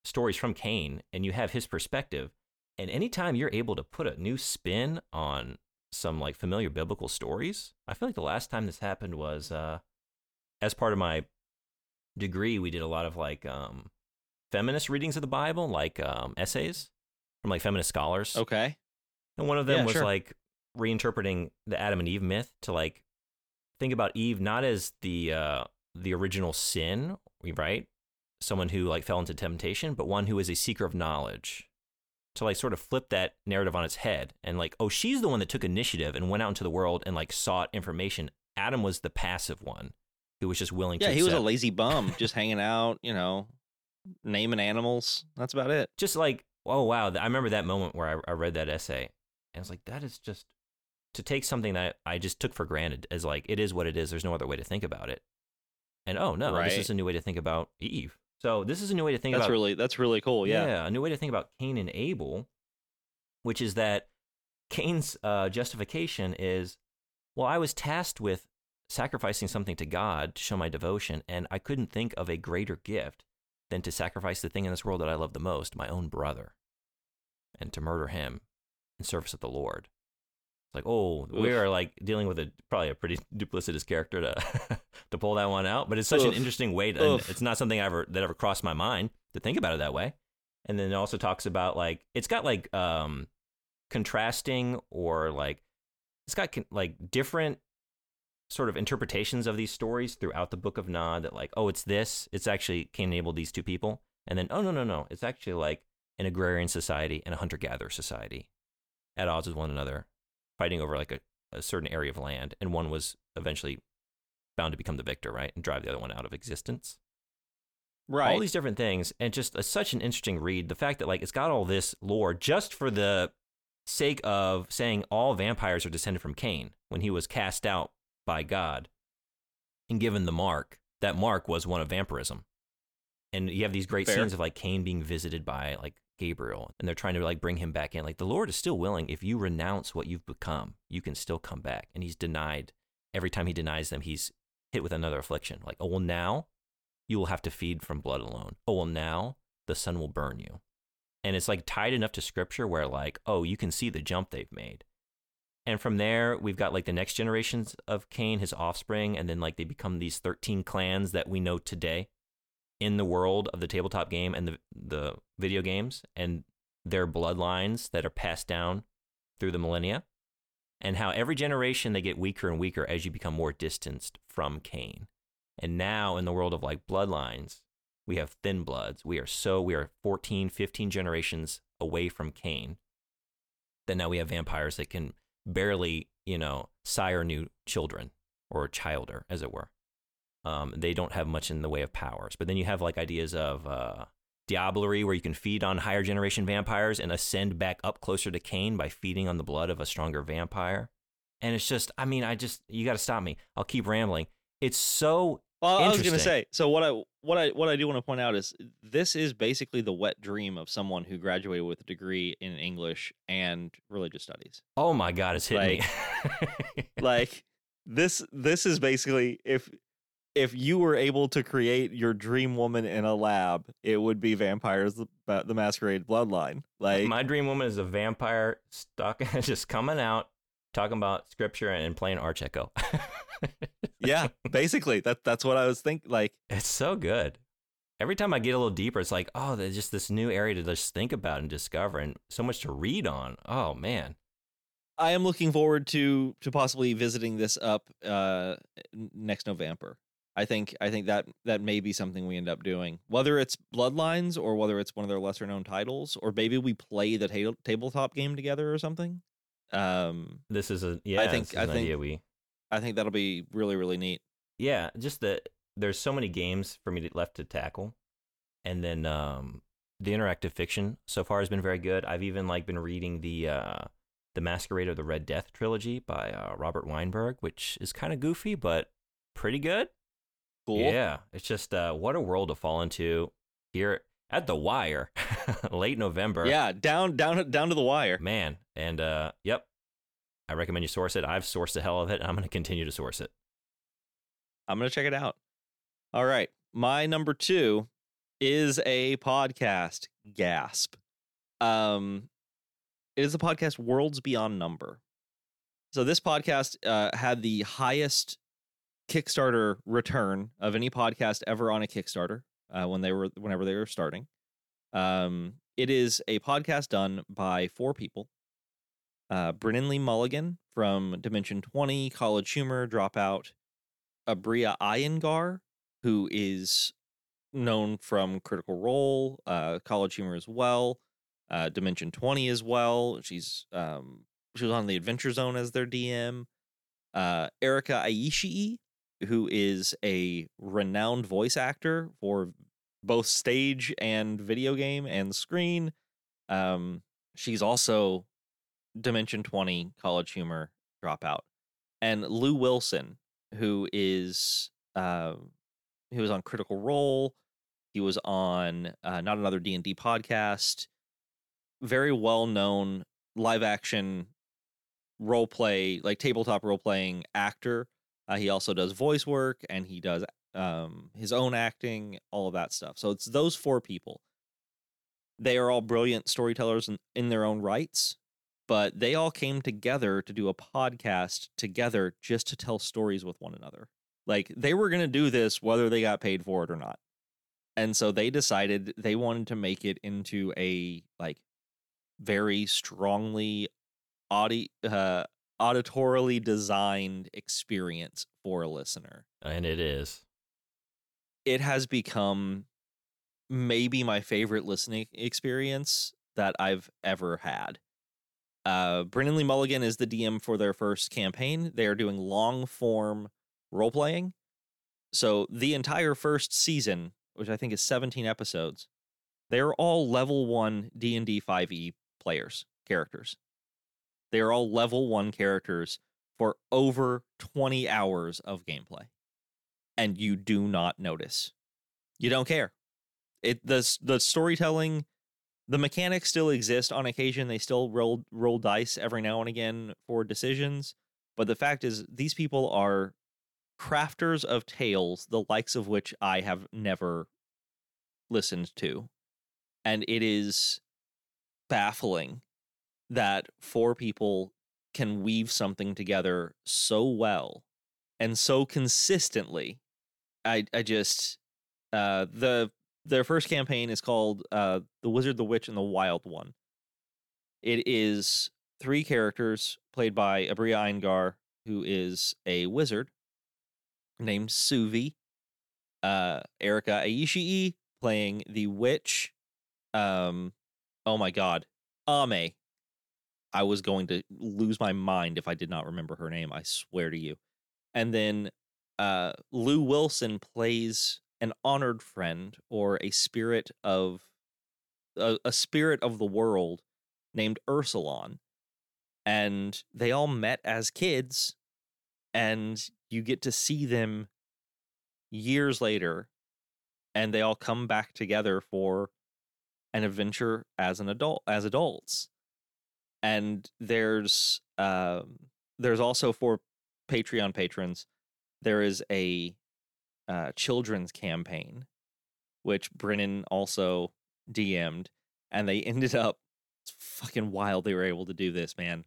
stories from Cain and you have his perspective. And anytime you're able to put a new spin on some like familiar biblical stories, I feel like the last time this happened was uh, as part of my degree, we did a lot of like um, feminist readings of the Bible, like um, essays from like feminist scholars. Okay. And one of them Yeah, was sure. like reinterpreting the Adam and Eve myth to like think about Eve not as the uh the original sin, right? Someone who like fell into temptation, but one who is a seeker of knowledge. To like sort of flip that narrative on its head and like, oh, she's the one that took initiative and went out into the world and like sought information. Adam was the passive one who was just willing Yeah, to he was a lazy bum, just *laughs* hanging out. You know, naming animals. That's about it. just like oh wow i remember that moment where I, I read that essay and i was like that is just to take something that i just took for granted as like it is what it is there's no other way to think about it and oh no this is a new way to think about eve so this is a new way to think That's about really that's really cool. Yeah. a new way to think about cain and abel which is that cain's uh, justification is well i was tasked with sacrificing something to god to show my devotion and i couldn't think of a greater gift than to sacrifice the thing in this world that I love the most, my own brother, and to murder him in service of the Lord. It's like, oh, we are like dealing with a probably a pretty *laughs* duplicitous character to *laughs* to pull that one out, but it's such an interesting way. To, it's not something I ever that ever crossed my mind to think about it that way. And then it also talks about like it's got like um contrasting or like it's got con- like different sort of interpretations of these stories throughout the book of Nod that like, oh, it's this, it's actually Cain and Abel, these two people. And then, oh, no, no, no, it's actually like an agrarian society and a hunter gatherer society at odds with one another, fighting over like a, a certain area of land. And one was eventually bound to become the victor, right? And drive the other one out of existence. Right. All these different things. And just uh, such an interesting read. The fact that like it's got all this lore just for the sake of saying all vampires are descended from Cain when he was cast out by God. and given the mark, that mark was one of vampirism. And you have these great Fair. scenes of like Cain being visited by like Gabriel, and they're trying to like bring him back in. Like the Lord is still willing. If you renounce what you've become, you can still come back. And he's denied every time he denies them, he's hit with another affliction. Like, oh well, now you will have to feed from blood alone. Oh well, now the sun will burn you. And it's like tied enough to scripture where like, oh, you can see the jump they've made. And from there, we've got like the next generations of Cain, his offspring, and then like they become these 13 clans that we know today in the world of the tabletop game and the, the video games and their bloodlines that are passed down through the millennia. And how every generation they get weaker and weaker as you become more distanced from Cain. And now in the world of like bloodlines, we have thin bloods. We are so, we are 14, 15 generations away from Cain. Then now we have vampires that can barely, you know, sire new children or childer, as it were. Um, they don't have much in the way of powers. But then you have like ideas of uh, diablerie, where you can feed on higher generation vampires and ascend back up closer to Cain by feeding on the blood of a stronger vampire. And it's just, I mean, I just, you got to stop me. I'll keep rambling. It's so Well, I was going to say. So what I what I what I do want to point out is this is basically the wet dream of someone who graduated with a degree in English and religious studies. Oh my God, it's hitting me. like *laughs* this this is basically if if you were able to create your dream woman in a lab, it would be vampires the, the masquerade bloodline. Like my dream woman is a vampire stuck, *laughs* just coming out, talking about scripture and playing Arch Echo. *laughs* yeah, basically that that's what I was thinking. Like it's so good. Every time I get a little deeper, it's like, oh, there's just this new area to just think about and discover, and so much to read on. Oh man, I am looking forward to to possibly visiting this up uh next November. I think I think that that may be something we end up doing, whether it's Bloodlines or whether it's one of their lesser known titles, or maybe we play the ta- tabletop game together or something. Um, this is a yeah. I think- I an think- idea we I think that'll be really really neat. yeah. Just that there's so many games for me to, left to tackle, and then um, the interactive fiction so far has been very good. I've even like been reading the uh, the Masquerade of the Red Death trilogy by uh, Robert Weinberg, which is kind of goofy but pretty good. Cool. Yeah, it's just uh, what a world to fall into here at the wire, *laughs* late November. Yeah, down down down to the wire. man, and uh, yep, I recommend you source it. I've sourced the hell of it, and I'm going to continue to source it. I'm gonna check it out. All right, my number two is a podcast. Gasp. Um, it is the podcast Worlds Beyond Number. So this podcast uh, had the highest Kickstarter return of any podcast ever on a Kickstarter uh, when they were whenever they were starting. Um, it is a podcast done by four people. Uh, Brennan Lee Mulligan from Dimension 20, College Humor, Dropout, Aabria Iyengar, who is known from Critical Role, uh, College Humor as well, uh, Dimension 20 as well. She's um, she was on the Adventure Zone as their DM. Uh, Erika Ishii, who is a renowned voice actor for both stage and video game and screen. Um, she's also Dimension 20 College Humor Dropout. And Lou Wilson, who is uh, he was on Critical Role. He was on uh, not another D and D podcast. Very well known live action role play, like tabletop role playing actor. Uh, he also does voice work and he does um, his own acting, all of that stuff. So it's those four people. They are all brilliant storytellers in, in their own rights, but they all came together to do a podcast together just to tell stories with one another. Like they were going to do this whether they got paid for it or not. And so they decided they wanted to make it into a like very strongly audi uh auditorily designed experience for a listener. And it is. It has become maybe my favorite listening experience that I've ever had. Uh, Brennan Lee Mulligan is the DM for their first campaign. They are doing long form role playing. So the entire first season, which I think is 17 episodes, they're all level 1 D&D 5e E players, characters. They are all level 1 characters for over 20 hours of gameplay. and you do not notice. You don't care. It the the storytelling, the mechanics still exist on occasion. They still roll roll dice every now and again for decisions. But the fact is, these people are crafters of tales, the likes of which I have never listened to. And it is baffling that four people can weave something together so well and so consistently. I I just uh the their first campaign is called uh The Wizard, the Witch, and the Wild One. It is three characters played by Aabria Iyengar, who is a wizard named Suvi. Uh Erika Ishii playing the witch. Um oh my god. Ame. I was going to lose my mind if I did not remember her name. I swear to you. And then uh, Lou Wilson plays an honored friend or a spirit of a, a spirit of the world named Ursulon. And they all met as kids, and you get to see them years later, and they all come back together for an adventure as an adult as adults and there's um there's also for patreon patrons there is a uh children's campaign which brennan also dm'd and they *laughs* ended up it's fucking wild they were able to do this man.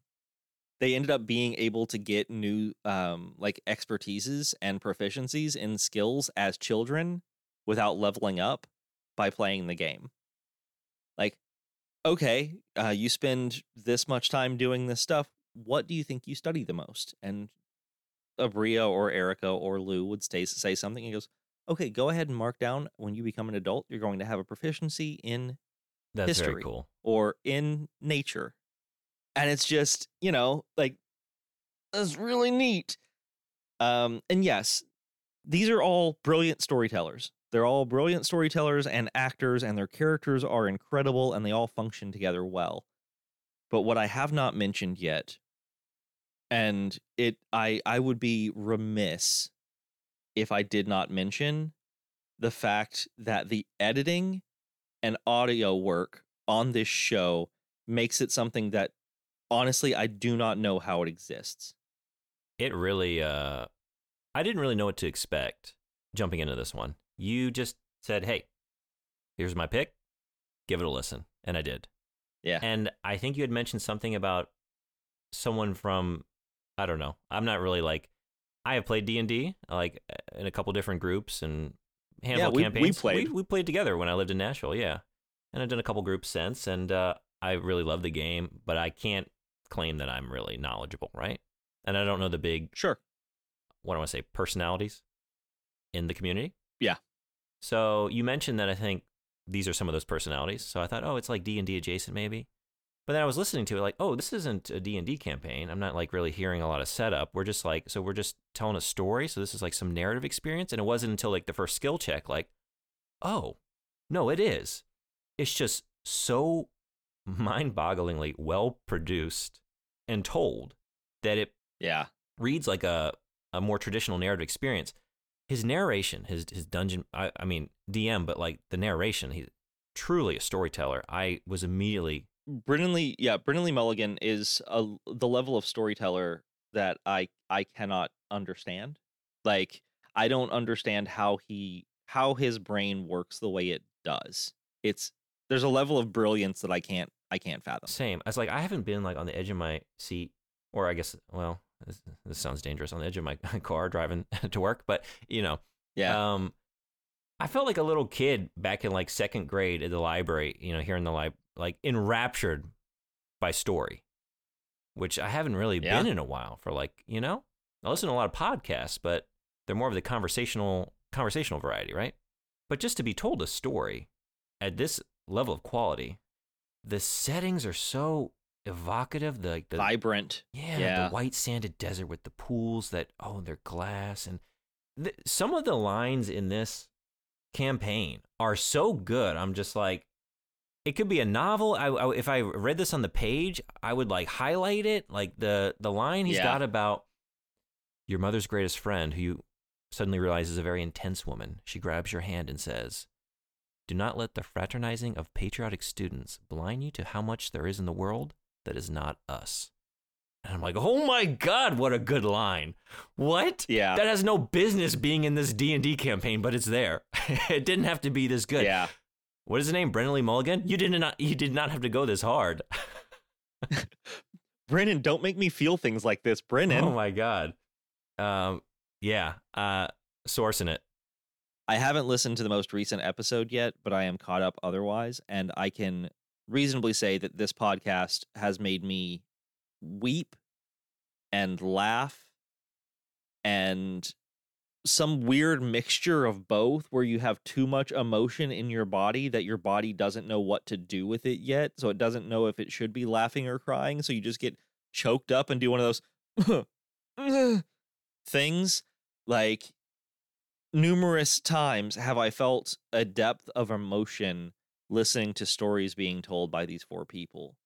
They ended up being able to get new um like expertises and proficiencies in skills as children without leveling up by playing the game. Like okay uh, you spend this much time doing this stuff what do you think you study the most? And aabria or erika or lou would stay, say something and he goes okay go ahead and mark down when you become an adult you're going to have a proficiency in That's very history. cool. or in nature. And it's just, you know, like that's really neat. Um and yes, these are all brilliant storytellers. They're all brilliant storytellers and actors and their characters are incredible and they all function together well. But what I have not mentioned yet and it I I would be remiss if I did not mention the fact that the editing and audio work on this show makes it something that honestly I do not know how it exists. It really, uh, I didn't really know what to expect jumping into this one. You just said, hey, here's my pick, give it a listen. And I did. Yeah. And I think you had mentioned something about someone from, I don't know. I'm not really like, I have played D&D, like in a couple different groups and handful we- we campaigns. played. We, we played together when I lived in Nashville, yeah. And I've done a couple groups since, and uh, I really love the game, but I can't claim that I'm really knowledgeable, right? And I don't know the big Sure. what do I want to say, personalities in the community. Yeah. So you mentioned that I think these are some of those personalities. So I thought, oh, it's like D and D adjacent, maybe. But then I was listening to it, like, oh, this isn't a D and D campaign. I'm not like really hearing a lot of setup. We're just like, so we're just telling a story. So this is like some narrative experience. And it wasn't until like the first skill check, like, oh, no, it is. It's just so mind-bogglingly well produced and told that it Yeah. reads like a, a more traditional narrative experience. His narration, his his dungeon, I, I mean DM, but like the narration, he's truly a storyteller. I was immediately Brennan Lee, yeah, Brennan Lee Mulligan is a, the level of storyteller that I I cannot understand. Like I don't understand how he how his brain works the way it does. It's there's a level of brilliance that I can't I can't fathom. same. I was like, I haven't been like on the edge of my seat, or I guess, well, this, this sounds dangerous, on the edge of my *laughs* car driving *laughs* to work, but you know, Yeah. Um, I felt like a little kid back in like second grade at the library, you know, here in the lib, like enraptured by story, which I haven't really Yeah. been in a while. For like, you know, I listen to a lot of podcasts, but they're more of the conversational conversational variety, right? But just to be told a story at this level of quality, the settings are so evocative. The like the Vibrant. yeah, Yeah. the white sanded desert with the pools that oh they're glass and th- some of the lines in this campaign are so good. I'm just like it could be a novel. I, I- if I read this on the page, I would like highlight it. Like the the line he's Yeah. got about your mother's greatest friend who you suddenly realizes is a very intense woman. She grabs your hand and says, Do not let the fraternizing of patriotic students blind you to how much there is in the world that is not us. And I'm like, oh my god, what a good line! What? Yeah. That has no business being in this D and D campaign, but it's there. *laughs* it didn't have to be this good. Yeah. What is his name? Brennan Lee Mulligan? You did not. You did not have to go this hard. *laughs* Brennan, don't make me feel things like this, Brennan. Oh my god. Um. Yeah. Uh. Sourcing it. I haven't listened to the most recent episode yet, but I am caught up otherwise, and I can reasonably say that this podcast has made me weep and laugh and some weird mixture of both where you have too much emotion in your body that your body doesn't know what to do with it yet so it doesn't know if it should be laughing or crying so you just get choked up and do one of those *laughs* things like numerous times have i felt a depth of emotion listening to stories being told by these four people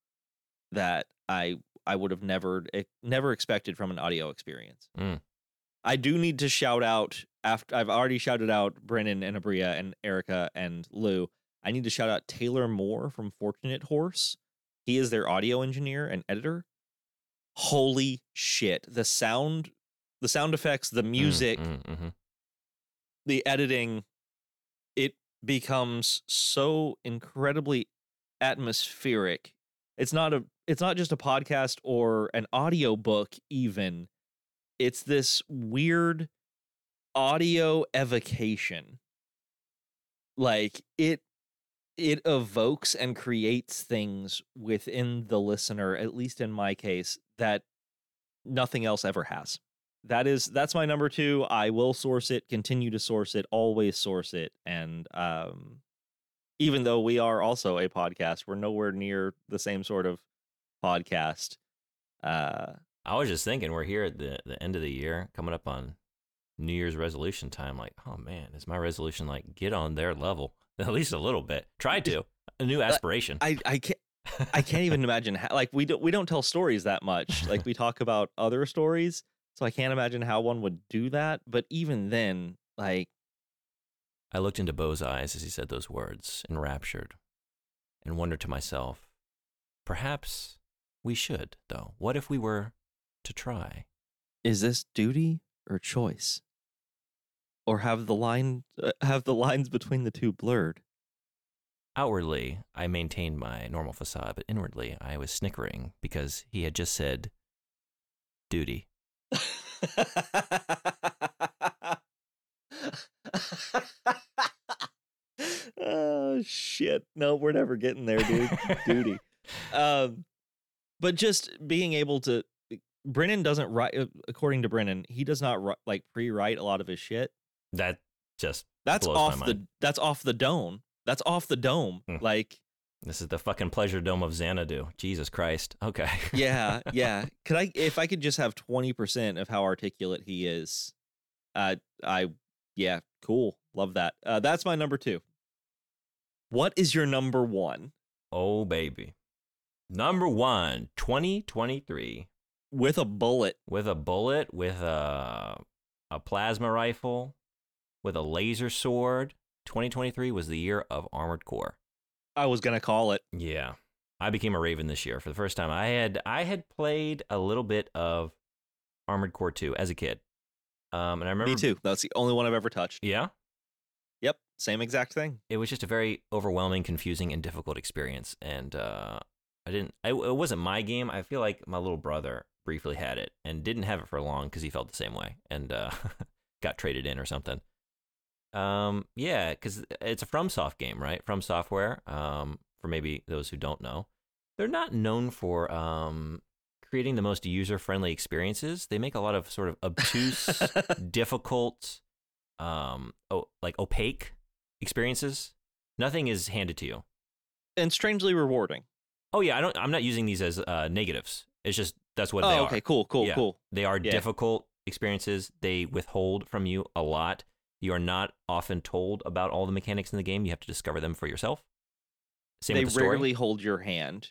that i I would have never eh, never expected from an audio experience. Mm. I do need to shout out after I've already shouted out Brennan and Aabria and Erika and Lou. I need to shout out Taylor Moore from Fortunate Horse. He is their audio engineer and editor. Holy shit. The sound the sound effects, the music, Mm, mm, mhm. the editing, it becomes so incredibly atmospheric. It's not a it's not just a podcast or an audio book even. It's this weird audio evocation. Like it it evokes and creates things within the listener, at least in my case, that nothing else ever has. That is that's my number 2. I will source it, continue to source it, always source it and um even though we are also a podcast, we're nowhere near the same sort of podcast. Uh I was just thinking, we're here at the the end of the year, coming up on New Year's resolution time. Like, oh man, is my resolution like get on their level *laughs* at least a little bit? Try to a new aspiration. I I can't I can't *laughs* even imagine how like we don't we don't tell stories that much. Like we talk about other stories, so I can't imagine how one would do that, but even then like I looked into Bo's eyes as he said those words, enraptured, and wondered to myself, perhaps we should, though. What if we were to try? is this duty or choice? Or have the line uh, have the lines between the two blurred? Outwardly, I maintained my normal facade, but inwardly, I was snickering because he had just said duty. *laughs* oh shit. No, we're never getting there, dude. Duty. *laughs* Um but just being able to Brennan doesn't write uh, according to Brennan, he does not like pre-write a lot of his shit. That just That's off the that's off the dome. That's off the dome. Hmm. Like this is the fucking pleasure dome of Xanadu. Jesus Christ. Okay. yeah, *laughs* yeah. Could I if I could just have 20% of how articulate he is. Uh I yeah, cool. Love that. Uh that's my number 2. What is your number 1? oh baby. Number one, 2023. With a bullet. with a bullet, with a a plasma rifle, with a laser sword. 2023 was the year of Armored Core. I was going to call it. Yeah. I became a Raven this year for the first time. I had I had played a little bit of Armored Core 2 as a kid. Um and I remember Me too. That's the only one I've ever touched. Yeah. Yep, same exact thing. It was just a very overwhelming, confusing and difficult experience and uh I didn't I, it wasn't my game. I feel like my little brother briefly had it and didn't have it for long cuz he felt the same way and uh *laughs* got traded in or something. Um, yeah, because it's a FromSoft game, right? From Software. Um, for maybe those who don't know, they're not known for um creating the most user-friendly experiences. They make a lot of sort of obtuse, *laughs* difficult, um, oh, like opaque experiences. Nothing is handed to you. and strangely rewarding. Oh yeah, I don't. I'm not using these as uh, negatives. It's just that's what they oh, are. okay, cool, cool, Yeah. cool. They are Yeah. difficult experiences. They withhold from you a lot. You are not often told about all the mechanics in the game. You have to discover them for yourself. Same they with the story. rarely hold your hand.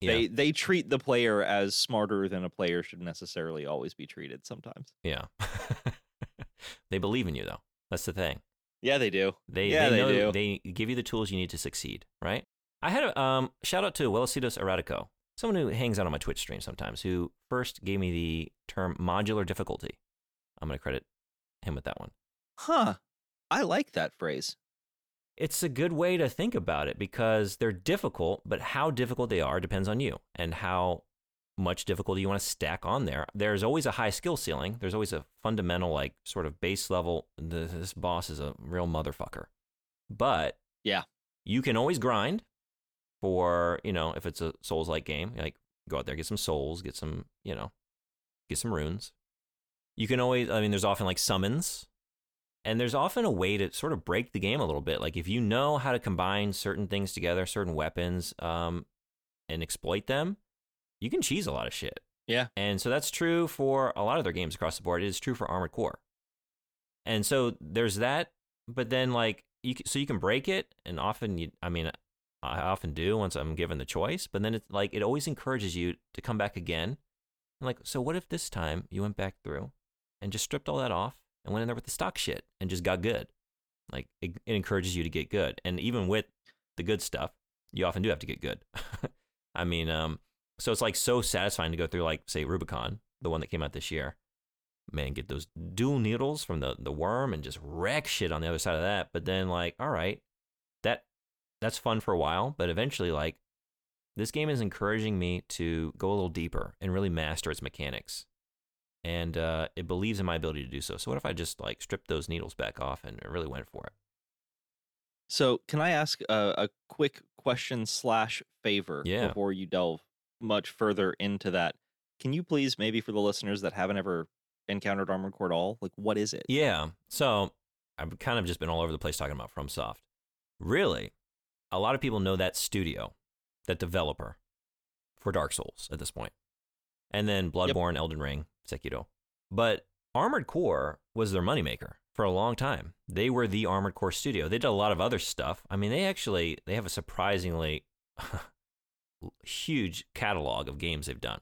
yeah. They they treat the player as smarter than a player should necessarily always be treated sometimes. yeah. *laughs* they believe in you though. That's the thing. Yeah, they do. They Yeah, they, they know do. they give you the tools you need to succeed, right? I had a um, shout out to Welicitos Erratico, someone who hangs out on my Twitch stream sometimes, who first gave me the term modular difficulty. I'm going to credit him with that one. Huh. I like that phrase. It's a good way to think about it because they're difficult, but how difficult they are depends on you and how much difficulty you want to stack on there. There's always a high skill ceiling. There's always a fundamental, like, sort of base level. This boss is a real motherfucker. But Yeah. you can always grind for, you know, if it's a Souls like game, like go out there, get some souls, get some, you know, get some runes. You can always, I mean, there's often like summons and there's often a way to sort of break the game a little bit. Like if you know how to combine certain things together, certain weapons, um, and exploit them, you can cheese a lot of shit. Yeah. And so that's true for a lot of their games across the board. It is true for Armored Core. And so there's that, but then like you so you can break it, and often you, I mean, I often do once I'm given the choice. But then it's like it always encourages you to come back again. And like, so what if this time you went back through and just stripped all that off and went in there with the stock shit and just got good? Like it, it encourages you to get good, and even with the good stuff, you often do have to get good. *laughs* I mean, um, so it's like so satisfying to go through like say Rubicon, the one that came out this year. Man, get those dual needles from the the worm and just wreck shit on the other side of that. But then like, all right, that's fun for a while, but eventually like this game is encouraging me to go a little deeper and really master its mechanics. And uh, it believes in my ability to do so. So what if I just like stripped those needles back off and really went for it? So, can I ask a, a quick question slash favor Yeah. before you delve much further into that? Can you please, maybe for the listeners that haven't ever encountered Armored Core at all, like what is it? Yeah. So I've kind of just been all over the place talking about FromSoft. Really, a lot of people know that studio, that developer for Dark Souls at this point. And then Bloodborne, Elden Ring, Sekiro. But Armored Core was their moneymaker for a long time. They were the Armored Core studio. They did a lot of other stuff. I mean, they actually they have a surprisingly *laughs* huge catalog of games they've done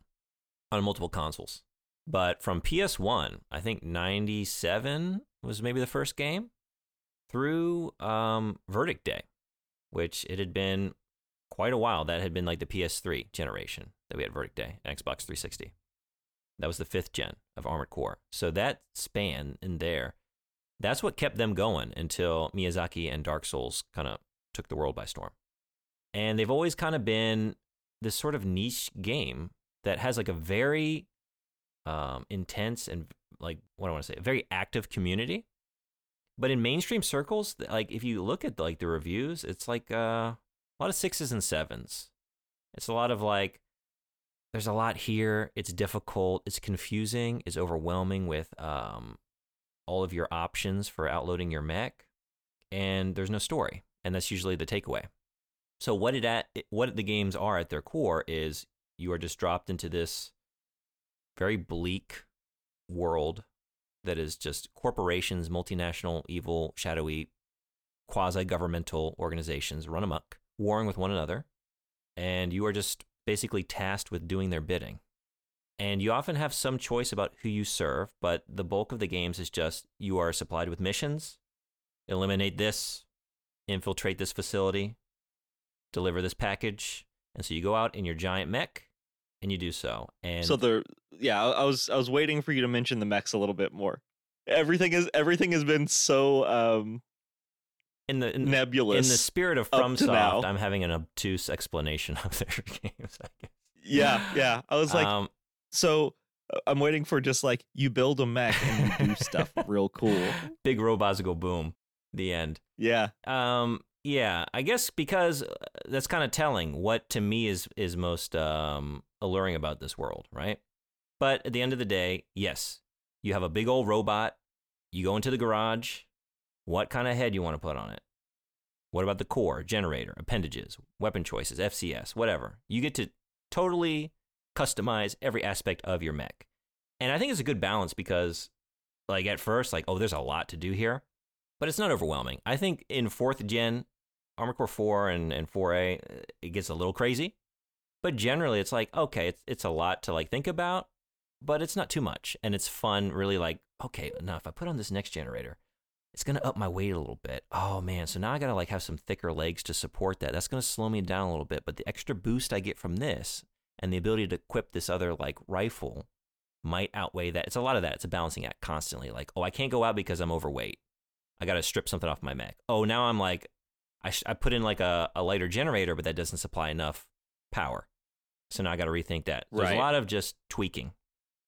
on multiple consoles. But from PS1, I think 97 was maybe the first game through um, Verdict Day, which it had been quite a while. That had been like the PS3 generation that we had Verdict Day and Xbox 360. That was the fifth gen of Armored Core. So that span in there, that's what kept them going until Miyazaki and Dark Souls kind of took the world by storm. And they've always kind of been this sort of niche game that has like a very um, intense and like what do I want to say, a very active community. But in mainstream circles, like if you look at like the reviews, it's like uh, a lot of sixes and sevens. It's a lot of like, there's a lot here. It's difficult. It's confusing. It's overwhelming with um, all of your options for outloading your mech, and there's no story. And that's usually the takeaway. So what it at what the games are at their core is you are just dropped into this very bleak world that is just corporations, multinational, evil, shadowy, quasi governmental organizations run amok, warring with one another. And you are just basically tasked with doing their bidding. And you often have some choice about who you serve, but the bulk of the games is just you are supplied with missions, eliminate this, infiltrate this facility, deliver this package. And so you go out in your giant mech and you do so. And so the yeah, I, was I was waiting for you to mention the mechs a little bit more. Everything is everything has been so um in the in, nebulous. in the spirit of. FromSoft, I'm having an obtuse explanation *laughs* of their games. I guess. yeah, yeah. I was like, um, so uh, I'm waiting for just like you build a mech and you do stuff *laughs* real cool. big robots go boom. The end. Yeah, Um, yeah, I guess because uh, that's kind of telling what to me is is most um, alluring about this world, right? But at the end of the day, yes, you have a big old robot. You go into the garage. What kind of head you want to put on it? What about the core, generator, appendages, weapon choices, FCS, whatever? You get to totally customize every aspect of your mech. And I think it's a good balance because, like, at first, like, oh, there's a lot to do here but it's not overwhelming. I think in fourth gen, Armored Core 4 and, and 4A, uh, it gets a little crazy. But generally, it's like, okay, it's, it's a lot to like think about, but it's not too much. And it's fun, really like okay, now if I put on this next generator, it's gonna up my weight a little bit. Oh man, so now I gotta like have some thicker legs to support that. That's gonna slow me down a little bit. But the extra boost I get from this and the ability to equip this other like rifle might outweigh that. It's a lot of that. It's a balancing act constantly. Like, oh, I can't go out because I'm overweight. I got to strip something off my mech. Oh, now I'm like, I, sh- I put in like a, a lighter generator, but that doesn't supply enough power. So now I got to rethink that. There's Right. a lot of just tweaking,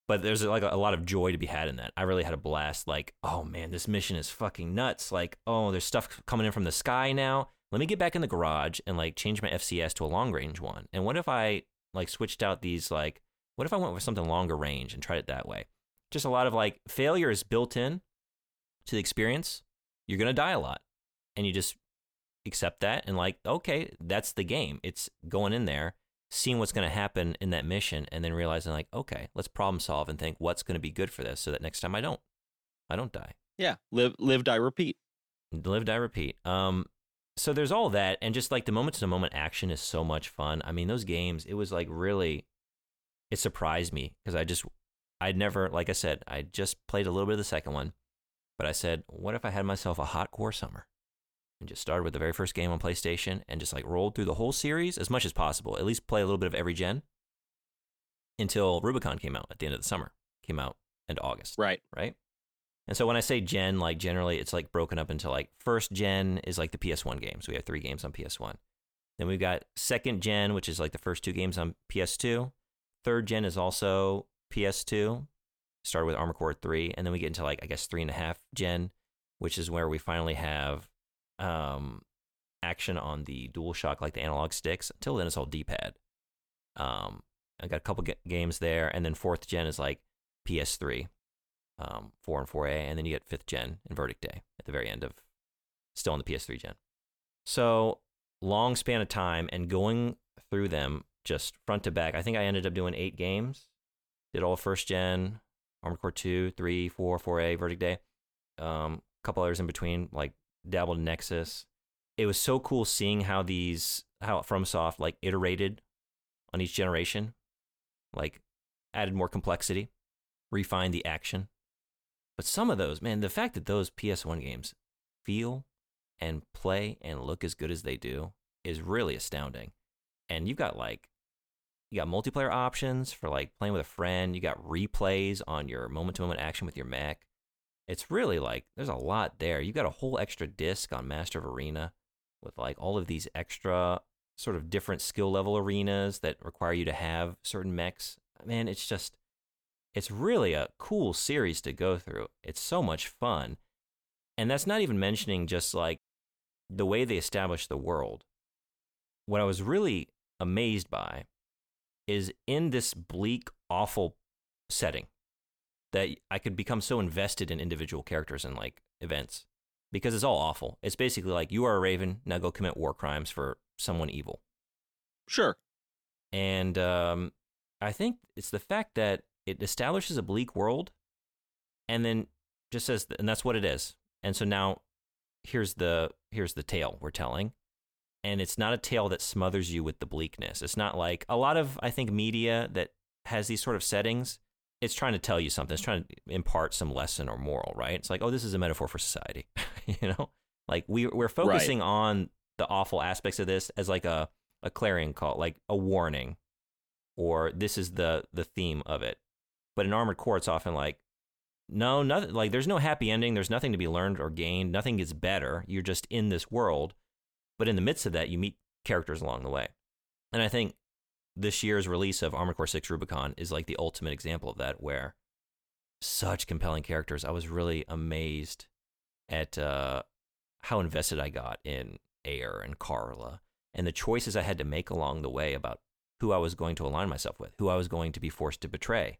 but there's like a, a lot of joy to be had in that. I really had a blast. Like, oh man, this mission is fucking nuts. Like, oh, there's stuff coming in from the sky now. Let me get back in the garage and like change my FCS to a long range one. And what if I like switched out these like, what if I went with something longer range and tried it that way? Just a lot of like failure is built in to the experience. You're gonna die a lot, and you just accept that and like, okay, that's the game. It's going in there, seeing what's gonna happen in that mission, and then realizing like, okay, let's problem solve and think what's gonna be good for this, so that next time I don't, I don't die. Yeah. Live, live, die, repeat. Live, die, repeat. Um, so there's all that, and just like the moment to moment action is so much fun. I mean, those games, it was like really, it surprised me because I just, I'd never, like I said, I just played a little bit of the second one, but I said, what if I had myself a hot core summer and just started with the very first game on PlayStation and just like rolled through the whole series as much as possible, at least play a little bit of every gen until Rubicon came out at the end of the summer, came out in August Right. right? And so when I say gen, like generally it's like broken up into like first gen is like the PS1 games. We have three games on PS1. Then we've got second gen, which is like the first two games on PS2. Third gen is also PS2. Started with Armor Core 3. And then we get into like, I guess, three and a half gen, which is where we finally have um, action on the DualShock, like the analog sticks. Until then, it's all D pad. Um, I got a couple ga- games there. And then fourth gen is like PS3 um, 4 and 4A, and then you get 5th gen and Verdict Day at the very end of still on the PS3 gen. So, long span of time and going through them just front to back. I think I ended up doing eight games. Did all first gen, Armored Core 2, 3, 4, 4A, Verdict Day. Um, a couple others in between, like dabbled in Nexus. It was so cool seeing how these, how FromSoft like iterated on each generation, like added more complexity, refined the action. But some of those, man, the fact that those PS1 games feel and play and look as good as they do is really astounding. And you've got like, you got multiplayer options for like playing with a friend. You got replays on your moment to moment action with your mech. It's really like, there's a lot there. You got a whole extra disc on Master of Arena with like all of these extra sort of different skill level arenas that require you to have certain mechs. Man, it's just, it's really a cool series to go through. It's so much fun. And that's not even mentioning just like the way they establish the world. What I was really amazed by is in this bleak, awful setting that I could become so invested in individual characters and like events because it's all awful. It's basically like you are a raven, now go commit war crimes for someone evil. Sure. And um, I think it's the fact that it establishes a bleak world and then just says, and that's what it is. And so now here's the here's the tale we're telling. And it's not a tale that smothers you with the bleakness. It's not like a lot of I think media that has these sort of settings, it's trying to tell you something. It's trying to impart some lesson or moral, right? It's like, oh, this is a metaphor for society. *laughs* you know? Like we we're focusing on the awful aspects of this as like a a clarion call, like a warning, or this is the the theme of it. But in Armored Core, it's often like, no, nothing. Like there's no happy ending. There's nothing to be learned or gained. Nothing gets better. You're just in this world. But in the midst of that, you meet characters along the way. And I think this year's release of Armored Core 6 Rubicon is like the ultimate example of that, where such compelling characters. I was really amazed at uh, how invested I got in Ayre and Carla and the choices I had to make along the way about who I was going to align myself with, who I was going to be forced to betray.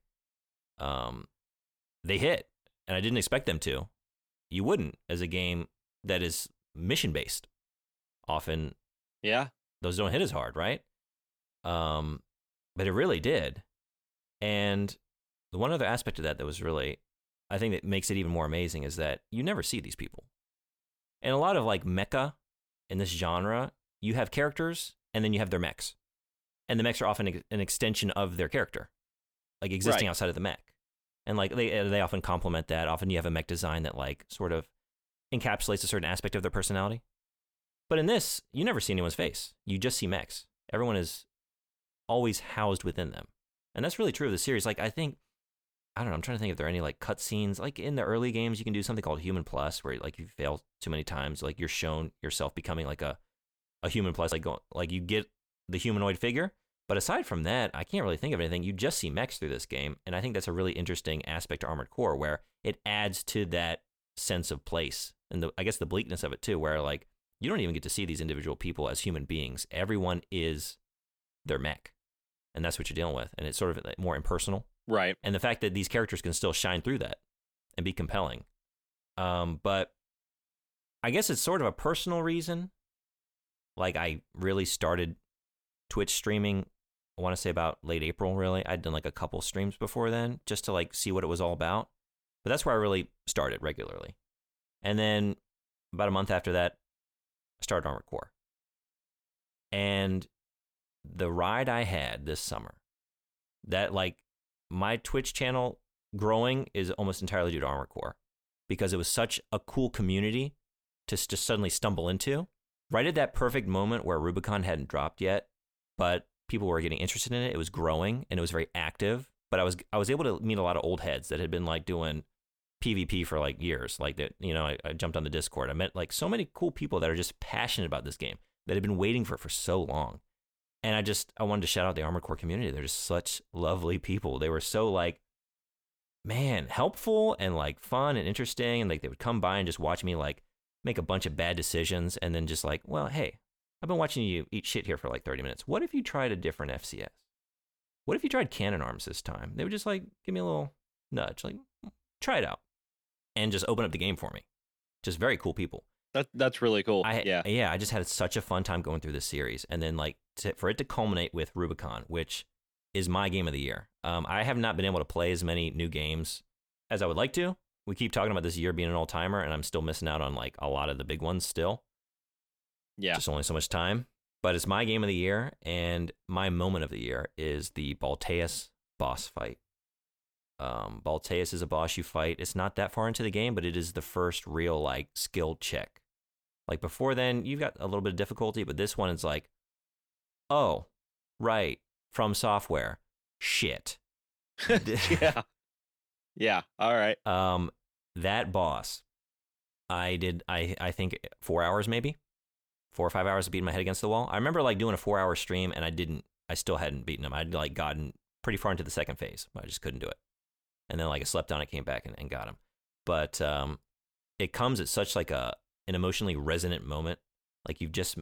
Um, they hit, and I didn't expect them to. You wouldn't as a game that is mission based. Often Yeah. those don't hit as hard, right? Um, but it really did. And the one other aspect of that that was really, I think that makes it even more amazing is that you never see these people. And a lot of like mecha in this genre, you have characters and then you have their mechs. And the mechs are often an extension of their character, like existing Right. outside of the mech. and like they uh, they often complement that. Often you have a mech design that like sort of encapsulates a certain aspect of their personality. But in this, you never see anyone's face. You just see mechs. Everyone is always housed within them, and that's really true of the series. Like I think. I don't know. I'm trying to think if there are any like cutscenes. Like in the early games, you can do something called Human Plus, where like you fail too many times, like you're shown yourself becoming like a, a Human Plus, like go, like you get the humanoid figure, but aside from that, I can't really think of anything. You just see mechs through this game, and I think that's a really interesting aspect to Armored Core, where it adds to that sense of place and the, I guess the bleakness of it too, where like you don't even get to see these individual people as human beings. Everyone is their mech, and that's what you're dealing with, and it's sort of more impersonal. Right. And the fact that these characters can still shine through that and be compelling. Um, but I guess it's sort of a personal reason. Like I really started Twitch streaming I want to say about late April, really. I'd done like a couple streams before then just to like see what it was all about. But that's where I really started regularly. And then about a month after that, I started Armored Core. And the ride I had this summer, that like my Twitch channel growing is almost entirely due to Armored Core because it was such a cool community to just suddenly stumble into. Right at that perfect moment where Rubicon hadn't dropped yet, but people were getting interested in it. It was growing and it was very active. But I was I was able to meet a lot of old heads that had been like doing PvP for like years. Like that, you know, I, I jumped on the Discord. I met like so many cool people that are just passionate about this game that had been waiting for it for so long. And I just I wanted to shout out the Armored Core community. They're just such lovely people. They were so like man, helpful and like fun and interesting. And like they would come by and just watch me like make a bunch of bad decisions and then just like, well, hey, I've been watching you eat shit here for like 30 minutes. What if you tried a different FCS? What if you tried cannon arms this time? They would just like give me a little nudge, like mm, try it out, and just open up the game for me. Just very cool people. That that's really cool. I, yeah, yeah. I just had such a fun time going through this series, and then like to, for it to culminate with Rubicon, which is my game of the year. Um, I have not been able to play as many new games as I would like to. We keep talking about this year being an all timer, and I'm still missing out on like a lot of the big ones still. Yeah. Just only so much time. But it's my game of the year, and my moment of the year is the Balteus boss fight. Um, Balteus is a boss you fight. It's not that far into the game, but it is the first real like skill check. Like before then, you've got a little bit of difficulty, but this one is like, oh, right, FromSoftware, shit. *laughs* yeah. Yeah. All right. Um, that boss, I did. I I think four hours maybe four or five hours of beating my head against the wall. I remember like doing a four hour stream and I didn't, I still hadn't beaten him. I'd like gotten pretty far into the second phase, but I just couldn't do it. And then like I slept on, it, came back and, and got him. But um, it comes at such like a an emotionally resonant moment. Like you've just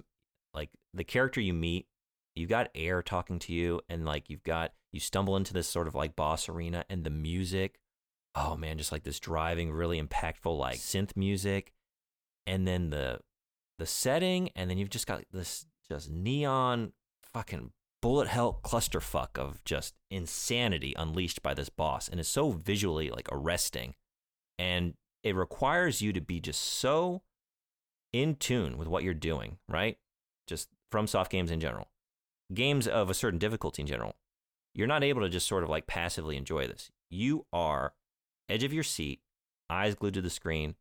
like the character you meet, you've got Ayre talking to you, and like you've got you stumble into this sort of like boss arena, and the music, oh man, just like this driving, really impactful like synth music, and then the the setting, and then you've just got this just neon fucking bullet hell clusterfuck of just insanity unleashed by this boss, and it's so visually like arresting, and it requires you to be just so in tune with what you're doing, right? Just FromSoft games in general, games of a certain difficulty in general. You're not able to just sort of like passively enjoy this. You are edge of your seat, eyes glued to the screen,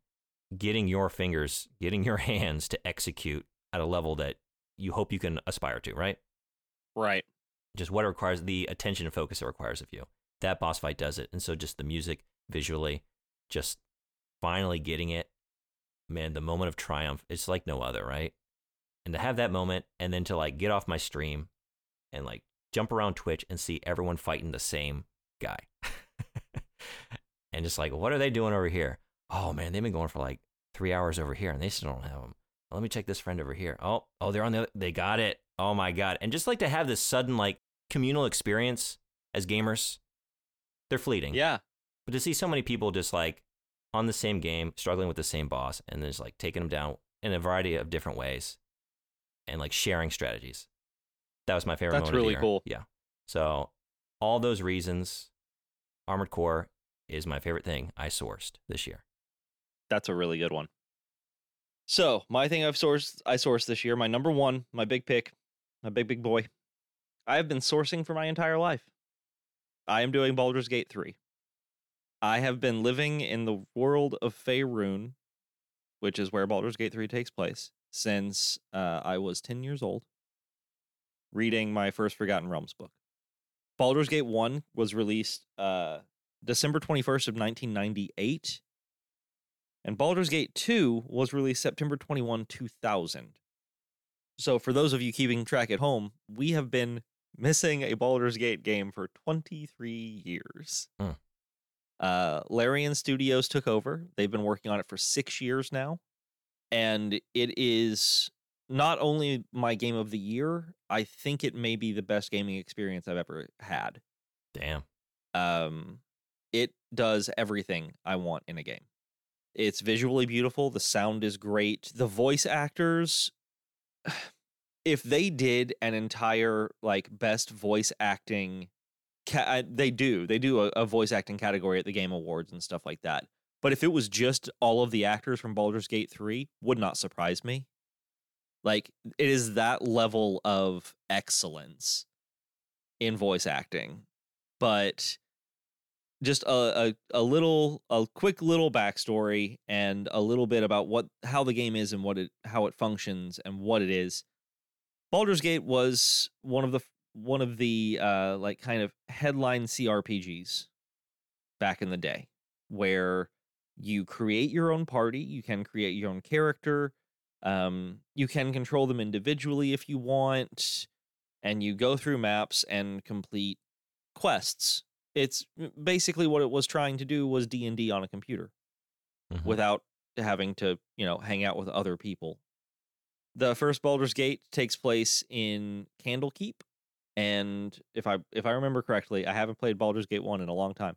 getting your fingers, getting your *laughs* hands to execute at a level that you hope you can aspire to, right? Right. Just what it requires, the attention and focus it requires of you. That boss fight does it. And so just the music visually, just finally getting it, man, the moment of triumph, it's like no other, right? And to have that moment and then to like get off my stream and like jump around Twitch and see everyone fighting the same guy. *laughs* and just like, what are they doing over here? oh man, they've been going for like three hours over here and they still don't have them. Let me check this friend over here. Oh, oh, they're on the other. They got it. Oh my god! And just like to have this sudden like communal experience as gamers, they're fleeting. Yeah. But to see so many people just like on the same game, struggling with the same boss, and then just like taking them down in a variety of different ways, and like sharing strategies, that was my favorite. That's moment of the really cool. Yeah. So all those reasons, Armored Core is my favorite thing I sourced this year. That's a really good one. So my thing I've sourced, I sourced this year, my number one, my big pick, my big big boy. I have been sourcing for my entire life. I am doing Baldur's Gate three. I have been living in the world of Faerun, which is where Baldur's Gate 3 takes place, since uh, I was 10 years old, reading my first Forgotten Realms book. Baldur's Gate 1 was released uh, December 21st of 1998, and Baldur's Gate 2 was released September 21, 2000. So for those of you keeping track at home, we have been missing a Baldur's Gate game for 23 years. Hmm. Uh, Larian Studios took over. They've been working on it for six years now. And it is not only my game of the year, I think it may be the best gaming experience I've ever had. Damn. Um, it does everything I want in a game. It's visually beautiful. The sound is great. The voice actors, *sighs* if they did an entire like best voice acting, ca- uh, they do. They do a, a voice acting category at the Game Awards and stuff like that. But if it was just all of the actors from Baldur's Gate 3, would not surprise me. Like it is that level of excellence in voice acting. But just a, a, a little a quick little backstory and a little bit about what how the game is and what it how it functions and what it is. Baldur's Gate was one of the one of the uh like kind of headline CRPGs back in the day where you create your own party, you can create your own character, um you can control them individually if you want and you go through maps and complete quests it's basically what it was trying to do was d&d on a computer Mhm. without having to you know hang out with other people the first Baldur's Gate takes place in Candlekeep and if I if I remember correctly I haven't played Baldur's Gate 1 in a long time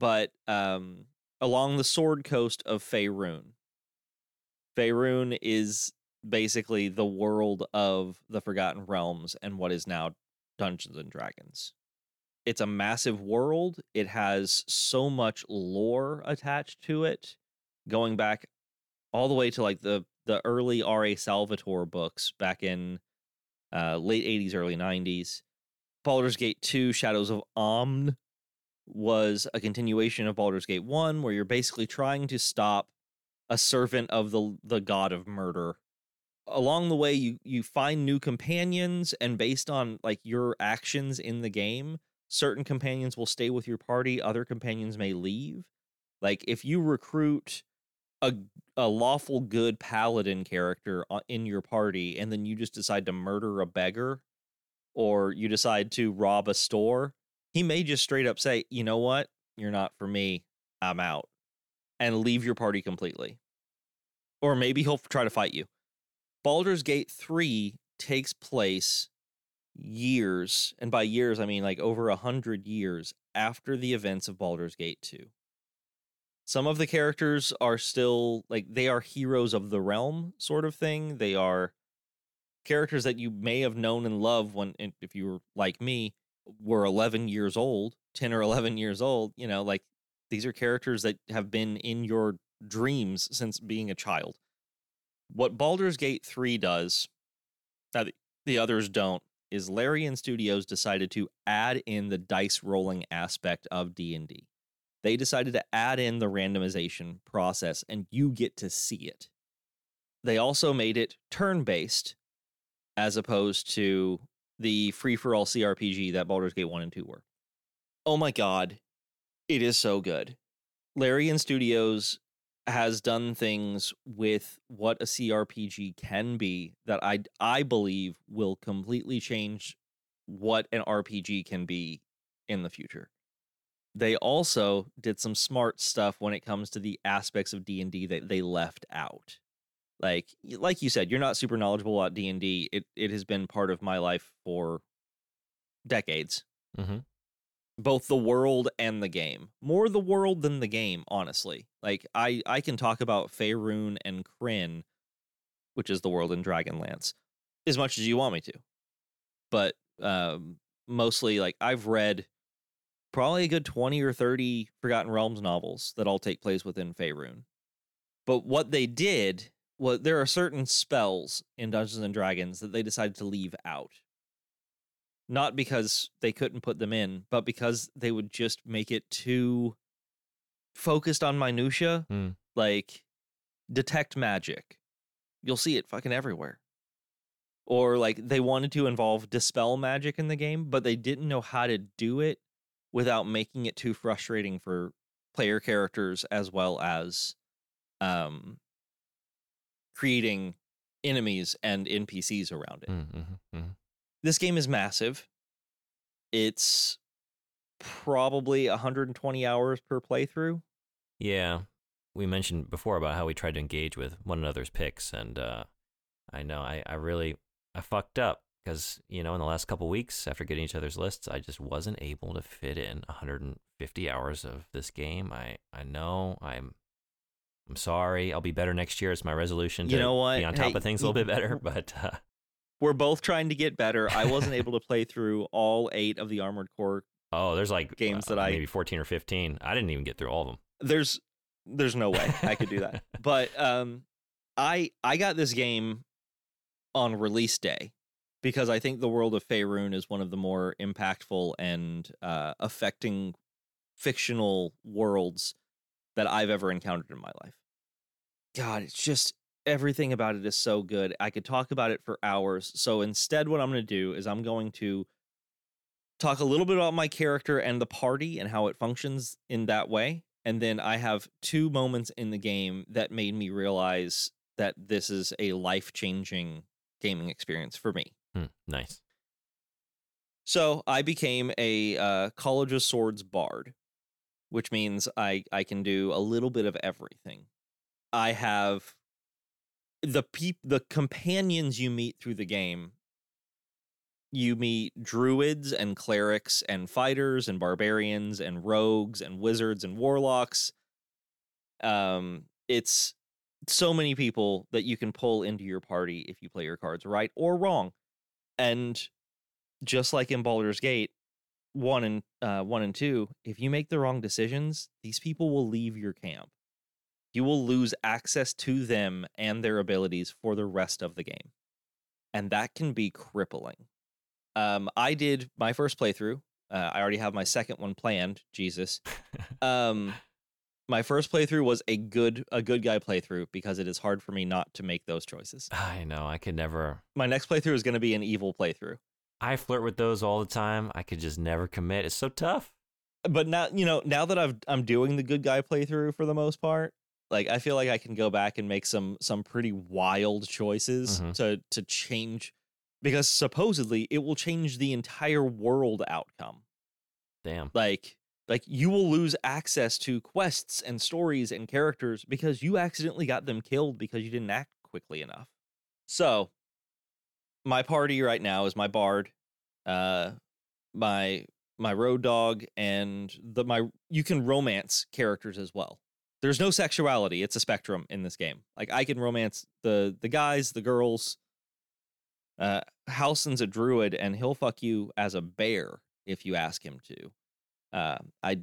but um along the sword coast of Faerun Faerun is basically the world of the Forgotten Realms and what is now Dungeons and Dragons it's a massive world. It has so much lore attached to it, going back all the way to like the the early R.A. Salvatore books back in uh, late '80s, early '90s. Baldur's Gate 2: Shadows of Amn was a continuation of Baldur's Gate 1, where you're basically trying to stop a servant of the the god of murder. Along the way, you you find new companions, and based on like your actions in the game, certain companions will stay with your party other companions may leave like if you recruit a a lawful good paladin character uh, in your party and then you just decide to murder a beggar or you decide to rob a store he may just straight up say you know what you're not for me i'm out and leave your party completely or maybe he'll try to fight you Baldur's Gate 3 takes place years, and by years I mean like over a hundred years after the events of Baldur's Gate 2. Some of the characters are still like they are heroes of the realm, sort of thing. They are characters that you may have known and loved when, if you were like me, were 11 years old, 10 or 11 years old. You know, like these are characters that have been in your dreams since being a child. What Baldur's Gate 3 does that the others don't is Larian Studios decided to add in the dice rolling aspect of D&D. They decided to add in the randomization process and you get to see it. They also made it turn-based as opposed to the free-for-all CRPG that Baldur's Gate 1 and 2 were. Oh my god, it is so good. Larian Studios has done things with what a CRPG can be that I I believe will completely change what an RPG can be in the future. They also did some smart stuff when it comes to the aspects of D&D that they left out. Like like you said, you're not super knowledgeable about D&D. It it has been part of my life for decades Mhm. both the world and the game. More the world than the game, honestly. Like I I can talk about Faerun and Krynn, which is the world in Dragonlance, as much as you want me to. But um mostly like I've read probably a good 20 or 30 Forgotten Realms novels that all take place within Faerun. But what they did was there are certain spells in Dungeons and Dragons that they decided to leave out not because they couldn't put them in, but because they would just make it too focused on minutia, Mm. like detect magic. You'll see it fucking everywhere. Or like they wanted to involve dispel magic in the game, but they didn't know how to do it without making it too frustrating for player characters as well as um creating enemies and NPCs around it. Mm, mhm, mhm. This game is massive. It's probably 120 hours per playthrough. Yeah, we mentioned before about how we tried to engage with one another's picks, and uh, I know I, I really I fucked up because you know in the last couple weeks after getting each other's lists, I just wasn't able to fit in 150 hours of this game. I I know I'm I'm sorry. I'll be better next year. It's my resolution to You know what? be on top Hey, of things a little bit better. *laughs* But uh, We're both trying to get better. I wasn't *laughs* able to play through all eight of the Armored Core. oh, there's like Games uh, that I- maybe 14 or 15. I didn't even get through all of them. There's there's no way I could do that. *laughs* But um I I got this game on release day because I think the world of Faerun is one of the more impactful and uh affecting fictional worlds that I've ever encountered in my life. God, it's just everything about it is so good. I could talk about it for hours. So instead what I'm going to do is I'm going to talk a little bit about my character and the party and how it functions in that way. And then I have two moments in the game that made me realize that this is a life changing gaming experience for me. Hmm, nice. So I became a uh, College of Swords bard, which means I I can do a little bit of everything. I have the peop the companions you meet through the game. You meet druids and clerics and fighters and barbarians and rogues and wizards and warlocks. Um, it's so many people that you can pull into your party if you play your cards right or wrong, and just like in Baldur's Gate, one and uh, one and two, if you make the wrong decisions, these people will leave your camp. You will lose access to them and their abilities for the rest of the game, and that can be crippling. Um, I did my first playthrough. Uh, I already have my second one planned. Jesus. *laughs* Um, my first playthrough was a good a good guy playthrough because it is hard for me not to make those choices. I know. I could never. My next playthrough is going to be an evil playthrough. I flirt with those all the time. I could just never commit. It's so tough. but now you know now that I've I'm doing the good guy playthrough for the most part, like I feel like I can go back and make some some pretty wild choices Mhm. to to change because supposedly it will change the entire world outcome. Damn. Like like you will lose access to quests and stories and characters because you accidentally got them killed because you didn't act quickly enough. So my party right now is my bard, uh my my road dog and the my you can romance characters as well. There's no sexuality, it's a spectrum in this game. Like I can romance the the guys, the girls. Uh Halsin's a druid and he'll fuck you as a bear if you ask him to. Uh, I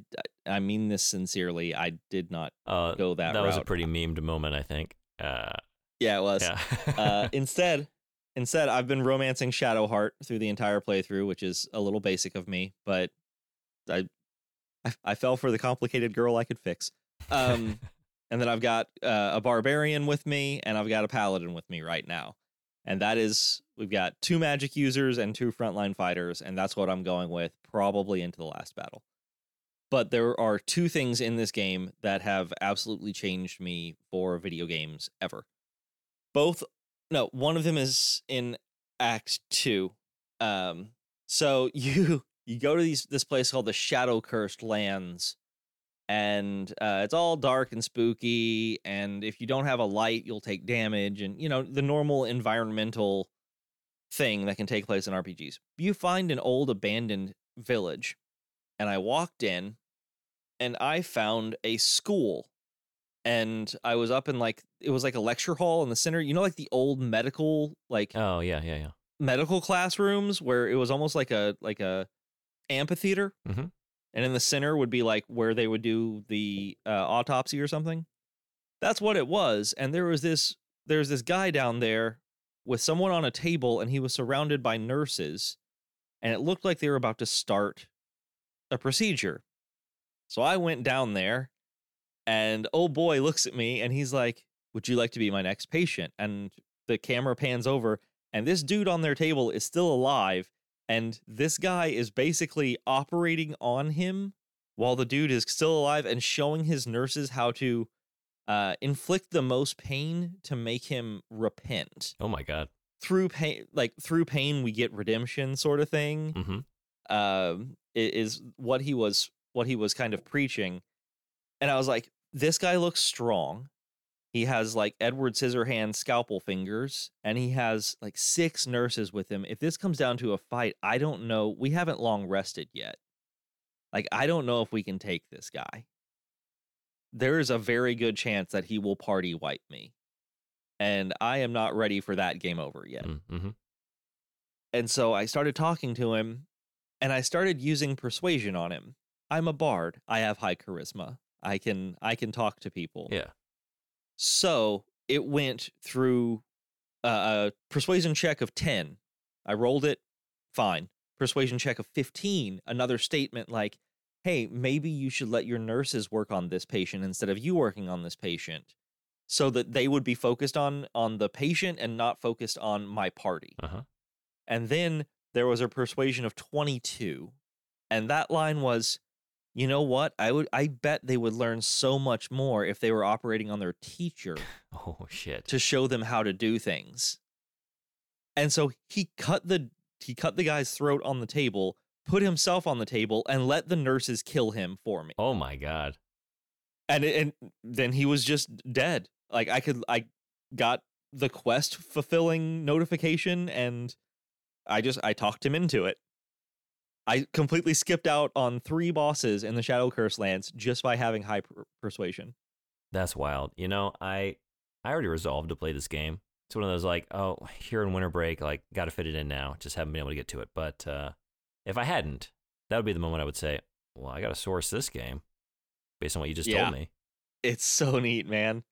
I mean this sincerely. I did not Uh, go that. that was a pretty memed moment, I think. Uh, yeah. It was. yeah. uh, *laughs* instead, instead, I've been romancing Shadowheart through the entire playthrough, which is a little basic of me, but I I, I fell for the complicated girl I could fix. Um, *laughs* and then I've got uh, a barbarian with me, and I've got a paladin with me right now, and that is we've got two magic users and two frontline fighters, and that's what I'm going with probably into the last battle. But there are two things in this game that have absolutely changed me for video games ever. Both no, one of them is in Act Two. Um, so *laughs* you you go to these this place called the Shadow Cursed Lands, and uh, it's all dark and spooky. And if you don't have a light, you'll take damage, and you know the normal environmental thing that can take place in RPGs. You find an old abandoned village, and I walked in, and I found a school and I was up in like it was like a lecture hall in the center. You know, like the old medical like oh yeah, yeah, yeah. medical classrooms where it was almost like a like a amphitheater, Mhm. and in the center would be like where they would do the uh, autopsy or something. That's what it was, and there was this there's this guy down there with someone on a table, and he was surrounded by nurses, and it looked like they were about to start a procedure. So I went down there And oh boy looks at me and he's like, Would you like to be my next patient? And the camera pans over, and this dude on their table is still alive. And this guy is basically operating on him while the dude is still alive and showing his nurses how to uh, inflict the most pain to make him repent. Oh my god. Through pain, like through pain, we get redemption, sort of thing. Mm-hmm. Um, is what he was, what he was kind of preaching. And I was like, this guy looks strong. He has like Edward Scissorhands scalpel fingers, and he has like six nurses with him. If this comes down to a fight, I don't know. We haven't long rested yet. Like, I don't know if we can take this guy. There is a very good chance that he will party wipe me. And I am not ready for that game over yet. Mm-hmm. And so I started talking to him and I started using persuasion on him. I'm a bard. I have high charisma. I can I can talk to people. Yeah. So it went through uh, a persuasion check of 10. I rolled it, fine. Persuasion check of 15, another statement like, hey, maybe you should let your nurses work on this patient instead of you working on this patient so that they would be focused on on the patient and not focused on my party. Uh-huh. And then there was a persuasion of 22. And that line was, you know what? I would I bet they would learn so much more if they were operating on their teacher *laughs* Oh shit. to show them how to do things. And so he cut the he cut the guy's throat on the table, put himself on the table and let the nurses kill him for me. Oh my god. And it- and then he was just dead. Like I could I got the quest fulfilling notification and I just I talked him into it. I completely skipped out on three bosses in the Shadow Curse lands just by having high per- persuasion. That's wild. You know, I I already resolved to play this game. It's one of those like, oh, here in winter break, like, got to fit it in now. Just haven't been able to get to it. But uh, if I hadn't, that would be the moment I would say, well, I got to source this game based on what you just Yeah. told me. It's so neat, man.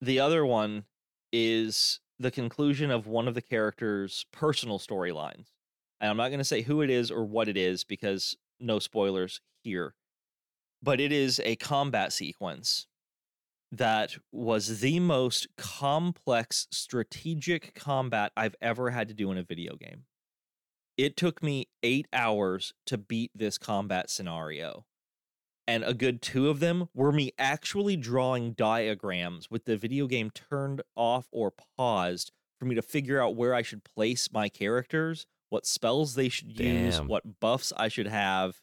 The other one is the conclusion of one of the characters' personal storylines. And I'm not going to say who it is or what it is because no spoilers here. But it is a combat sequence that was the most complex strategic combat I've ever had to do in a video game. It took me eight hours to beat this combat scenario and a good two of them were me actually drawing diagrams with the video game turned off or paused for me to figure out where I should place my characters, what spells they should use, what buffs I should have.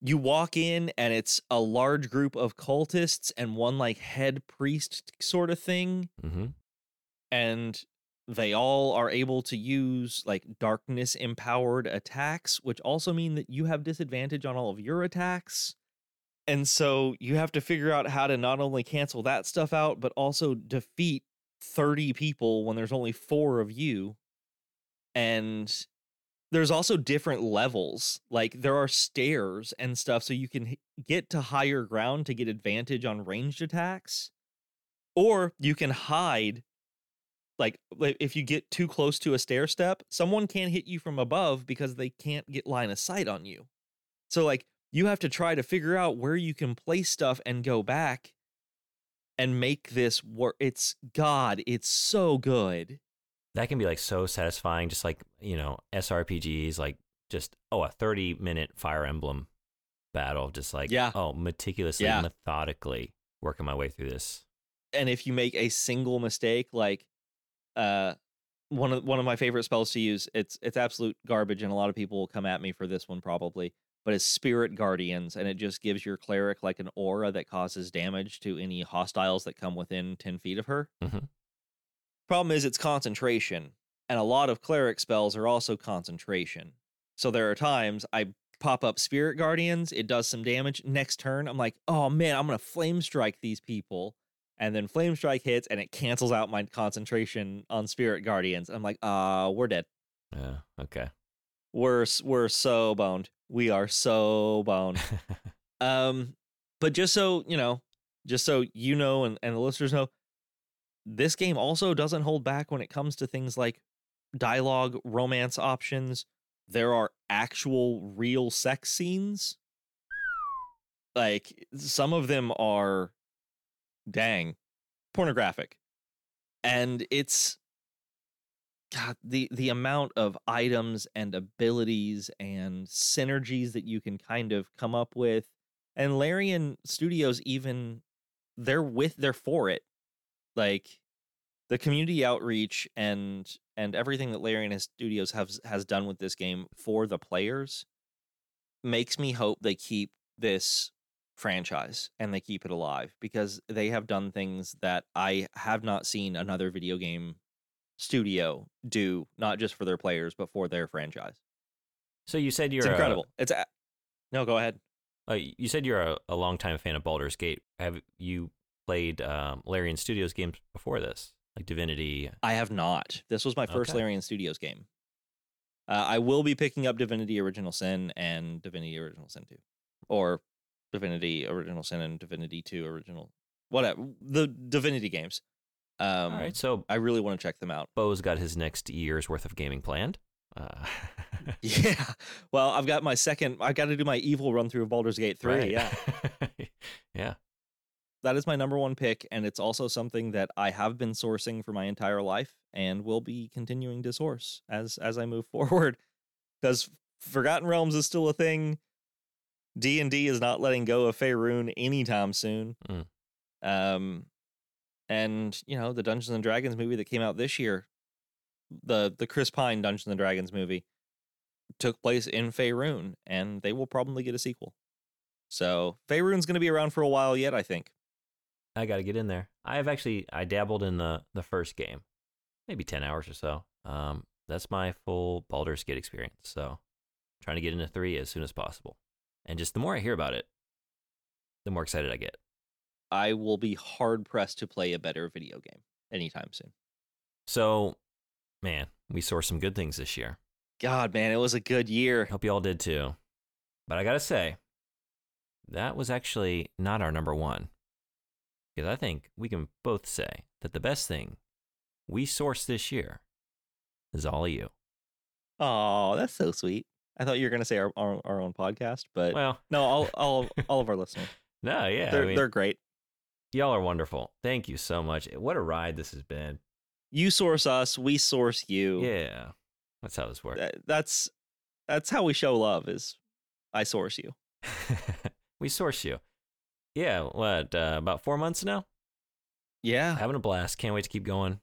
You walk in and it's a large group of cultists and one like head priest sort of thing Mm-hmm. and they all are able to use like darkness empowered attacks, which also mean that you have disadvantage on all of your attacks. And so you have to figure out how to not only cancel that stuff out, but also defeat 30 people when there's only four of you. And there's also different levels. Like there are stairs and stuff, so you can get to higher ground to get advantage on ranged attacks. Or you can hide like like, if you get too close to a stair step, someone can't hit you from above because they can't get line of sight on you. So like you have to try to figure out where you can place stuff and go back and make this work. It's God, it's so good. That can be like so satisfying. Just like you know, SRPGs, like just oh, a thirty minute Fire Emblem battle, just like Yeah. oh, meticulously, Yeah. methodically working my way through this. And if you make a single mistake, like uh one of one of my favorite spells to use, it's it's absolute garbage, and a lot of people will come at me for this one probably. But it's Spirit Guardians, and it just gives your cleric like an aura that causes damage to any hostiles that come within ten feet of her. Mhm. Problem is, it's concentration, and a lot of cleric spells are also concentration. So there are times I pop up Spirit Guardians, it does some damage. Next turn, I'm like, oh man, I'm gonna Flame Strike these people. And then Flame Strike hits and it cancels out my concentration on Spirit Guardians. I'm like, uh, we're dead. Yeah. Okay. We're we're so boned. We are so boned. *laughs* Um, but just so you know, just so you know, and, and the listeners know, this game also doesn't hold back when it comes to things like dialogue, romance options. There are actual real sex scenes. Like some of them are dang pornographic. And it's God, the the amount of items and abilities and synergies that you can kind of come up with. And Larian Studios even they're with they're for it. Like the community outreach and and everything that Larian Studios has has done with this game for the players makes me hope they keep this franchise and they keep it alive because they have done things that I have not seen another video game studio do, not just for their players but for their franchise. So you said you're It's a- incredible. It's a- no, go ahead. uh, you said you're a, a longtime fan of Baldur's Gate. Have you played um, Larian Studios games before this, like Divinity? I have not. This was my first Okay. Larian Studios game. Uh, I will be picking up Divinity Original Sin and Divinity Original Sin 2. Or Divinity Original Sin and Divinity 2 Original. Whatever. The Divinity games. Um, All right, so I really want to check them out. Bo's got his next year's worth of gaming planned. Uh, *laughs* *laughs* Yeah. Well, I've got my second. I've got to do my evil run through of Baldur's Gate 3. right. Yeah. *laughs* yeah. That is my number one pick. And it's also something that I have been sourcing for my entire life and will be continuing to source as as I move *laughs* forward. Because Forgotten Realms is still a thing. D and D is not letting go of Faerun anytime soon. Mm. Um, and you know the Dungeons and Dragons movie that came out this year, the the Chris Pine Dungeons and Dragons movie, took place in Faerun, and they will probably get a sequel. So Faerun's going to be around for a while yet, I think. I got to get in there. I have actually I dabbled in the the first game, maybe ten hours or so. Um, that's my full Baldur's Gate experience. So, trying to get into three as soon as possible. And just the more I hear about it, the more excited I get. I will be hard pressed to play a better video game anytime soon. So, man, we saw some good things this year. God, man, it was a good year. Hope you all did too. But I gotta say, that was actually not our number one. Because I think we can both say that the best thing we sourced this year is all of you. Oh, that's so sweet. I thought you were going to say our, our our own podcast, but Well, no, all *laughs* all all of our listeners. no, yeah. they're I mean, they're great. y'all are wonderful. Thank you so much. What a ride this has been. You source us, we source you. Yeah. That's how this works. That- that's that's how we show love. Is I source you. *laughs* we source you. Yeah, what, uh, about four months now? Yeah, Having a blast. Can't wait to keep going.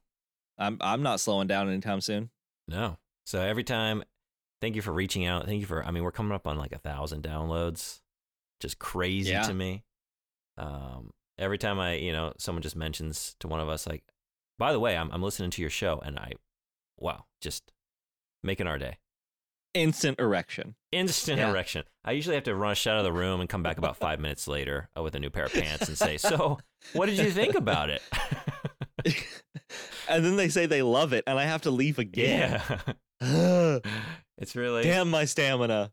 I'm I'm not slowing down anytime soon. No. So every time, thank you for reaching out. Thank you for, I mean, we're coming up on like a thousand downloads. Just crazy Yeah. to me. Um, every time I, you know, someone just mentions to one of us, like, by the way, I'm, I'm listening to your show and I, wow, just making our day. Instant erection. Instant Yeah. erection. I usually have to rush out of the room and come back about five minutes later uh, with a new pair of pants and say, so what did you think about it? *laughs* and then they say they love it, and I have to leave again. yeah. *laughs* it's really, Damn my stamina.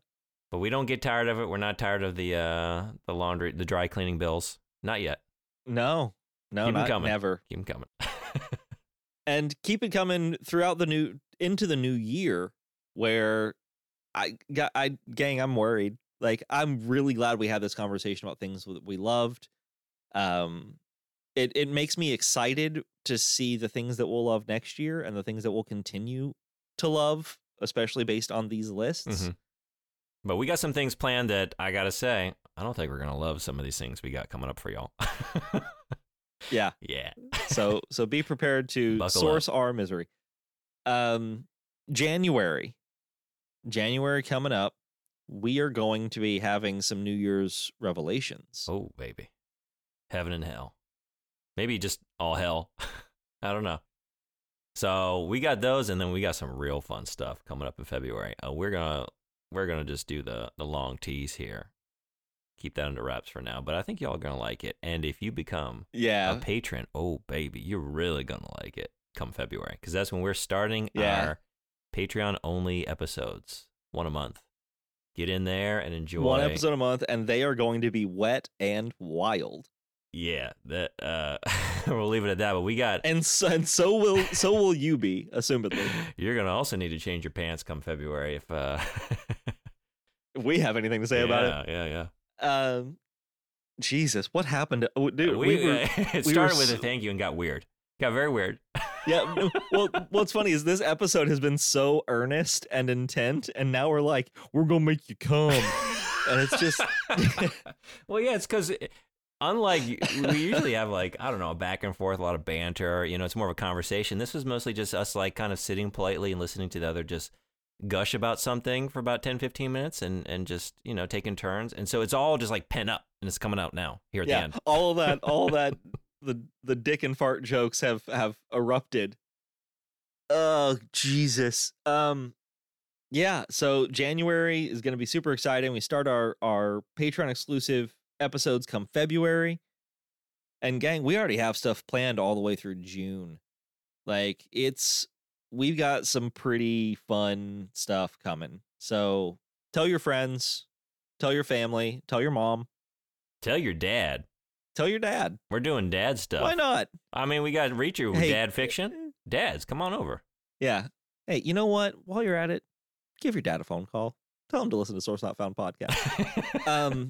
But we don't get tired of it. We're not tired of the uh the laundry, the dry cleaning bills. Not yet. No, no, Keep not coming. never. Keep them coming. *laughs* and keep it coming throughout the new into the new year where i got i gang i'm worried like i'm really glad we had this conversation about things that we loved um it it makes me excited to see the things that we'll love next year and the things that we'll continue to love especially based on these lists Mhm. but we got some things planned that I gotta say, I don't think we're gonna love some of these things we got coming up for y'all. yeah *laughs* yeah. so so be prepared *laughs* to Buckle source our misery um january january coming up we are going to be having some new year's revelations Oh baby. Heaven and hell. Maybe just all hell. *laughs* I don't know. So we got those and then we got some real fun stuff coming up in February. Uh, we're gonna we're gonna just do the the long tease here. Keep that under wraps for now, but I think y'all are gonna like it. And if you become yeah a patron, oh baby, you're really gonna like it come February because that's when we're starting Yeah. our Patreon only episodes, one a month. Get in there and enjoy one episode a month and they are going to be wet and wild Yeah, that uh, *laughs* we'll leave it at that. But we got and so, and so will so will you be assumedly *laughs* you're gonna also need to change your pants come February if uh, if we have anything to say about it *laughs* Yeah, yeah, yeah. um Jesus, what happened? To, oh, dude, we, we were, it we started were with a thank you and got weird. Got very weird. Yeah. *laughs* Well, what's funny is this episode has been so earnest and intent, and now we're like, we're gonna make you come, and it's just *laughs* well, yeah, it's because unlike we usually have like I don't know back and forth, a lot of banter. You know, it's more of a conversation. This was mostly just us like kind of sitting politely and listening to the other just gush about something for about 10, 15 minutes, and and just you know taking turns. And so it's all just like pen up, and it's coming out now here at the yeah, end. all of that, all that, *laughs* the the dick and fart jokes have have erupted. Oh Jesus. Um, yeah. So January is going to be super exciting. We start our our Patreon exclusive episodes come February, and gang, we already have stuff planned all the way through June. Like it's we've got some pretty fun stuff coming. So tell your friends, tell your family, tell your mom, Tell your dad. Tell your dad. We're doing dad stuff. Why not? I mean, we got reach you with Hey, dad fiction. Dads, come on over. Yeah. Hey, you know what? While you're at it, give your dad a phone call. Tell him to listen to Source Not Found podcast. *laughs* Um,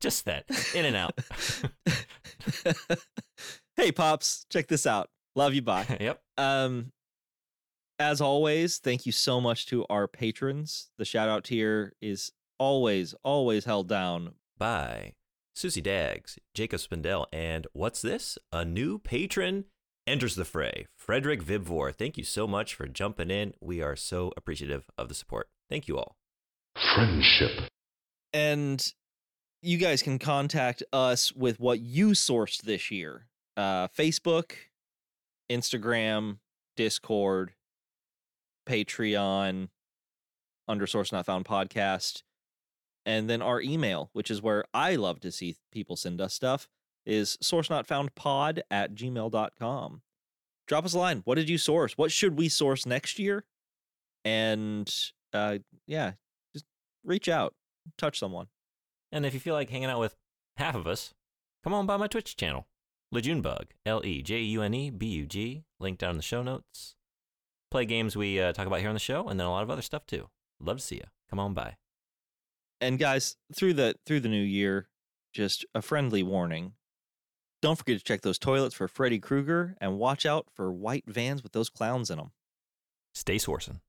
just that in and out. *laughs* hey, pops, check this out. Love you. Bye. *laughs* yep. Um, as always, thank you so much to our patrons. The shout out tier is always, always held down. by Susie Daggs, Jacob Spindell, and what's this? A new patron enters the fray. Frederick Vibvor. Thank you so much for jumping in. We are so appreciative of the support. Thank you all. Friendship. And you guys can contact us with what you sourced this year uh, Facebook, Instagram, Discord, Patreon, under Source Not Found podcast. And then our email, which is where I love to see people send us stuff, is source not found pod at gmail.com. Drop us a line. What did you source? What should we source next year? And uh, yeah, just reach out, touch someone. And if you feel like hanging out with half of us, come on by my Twitch channel, Lejunebug, L E J U N E B U G, link down in the show notes. Play games we uh, talk about here on the show, and then a lot of other stuff too. Love to see you. Come on by. And guys through the through the new year just a friendly warning don't forget to check those toilets for freddy krueger and watch out for white vans with those clowns in them Stay sourcing.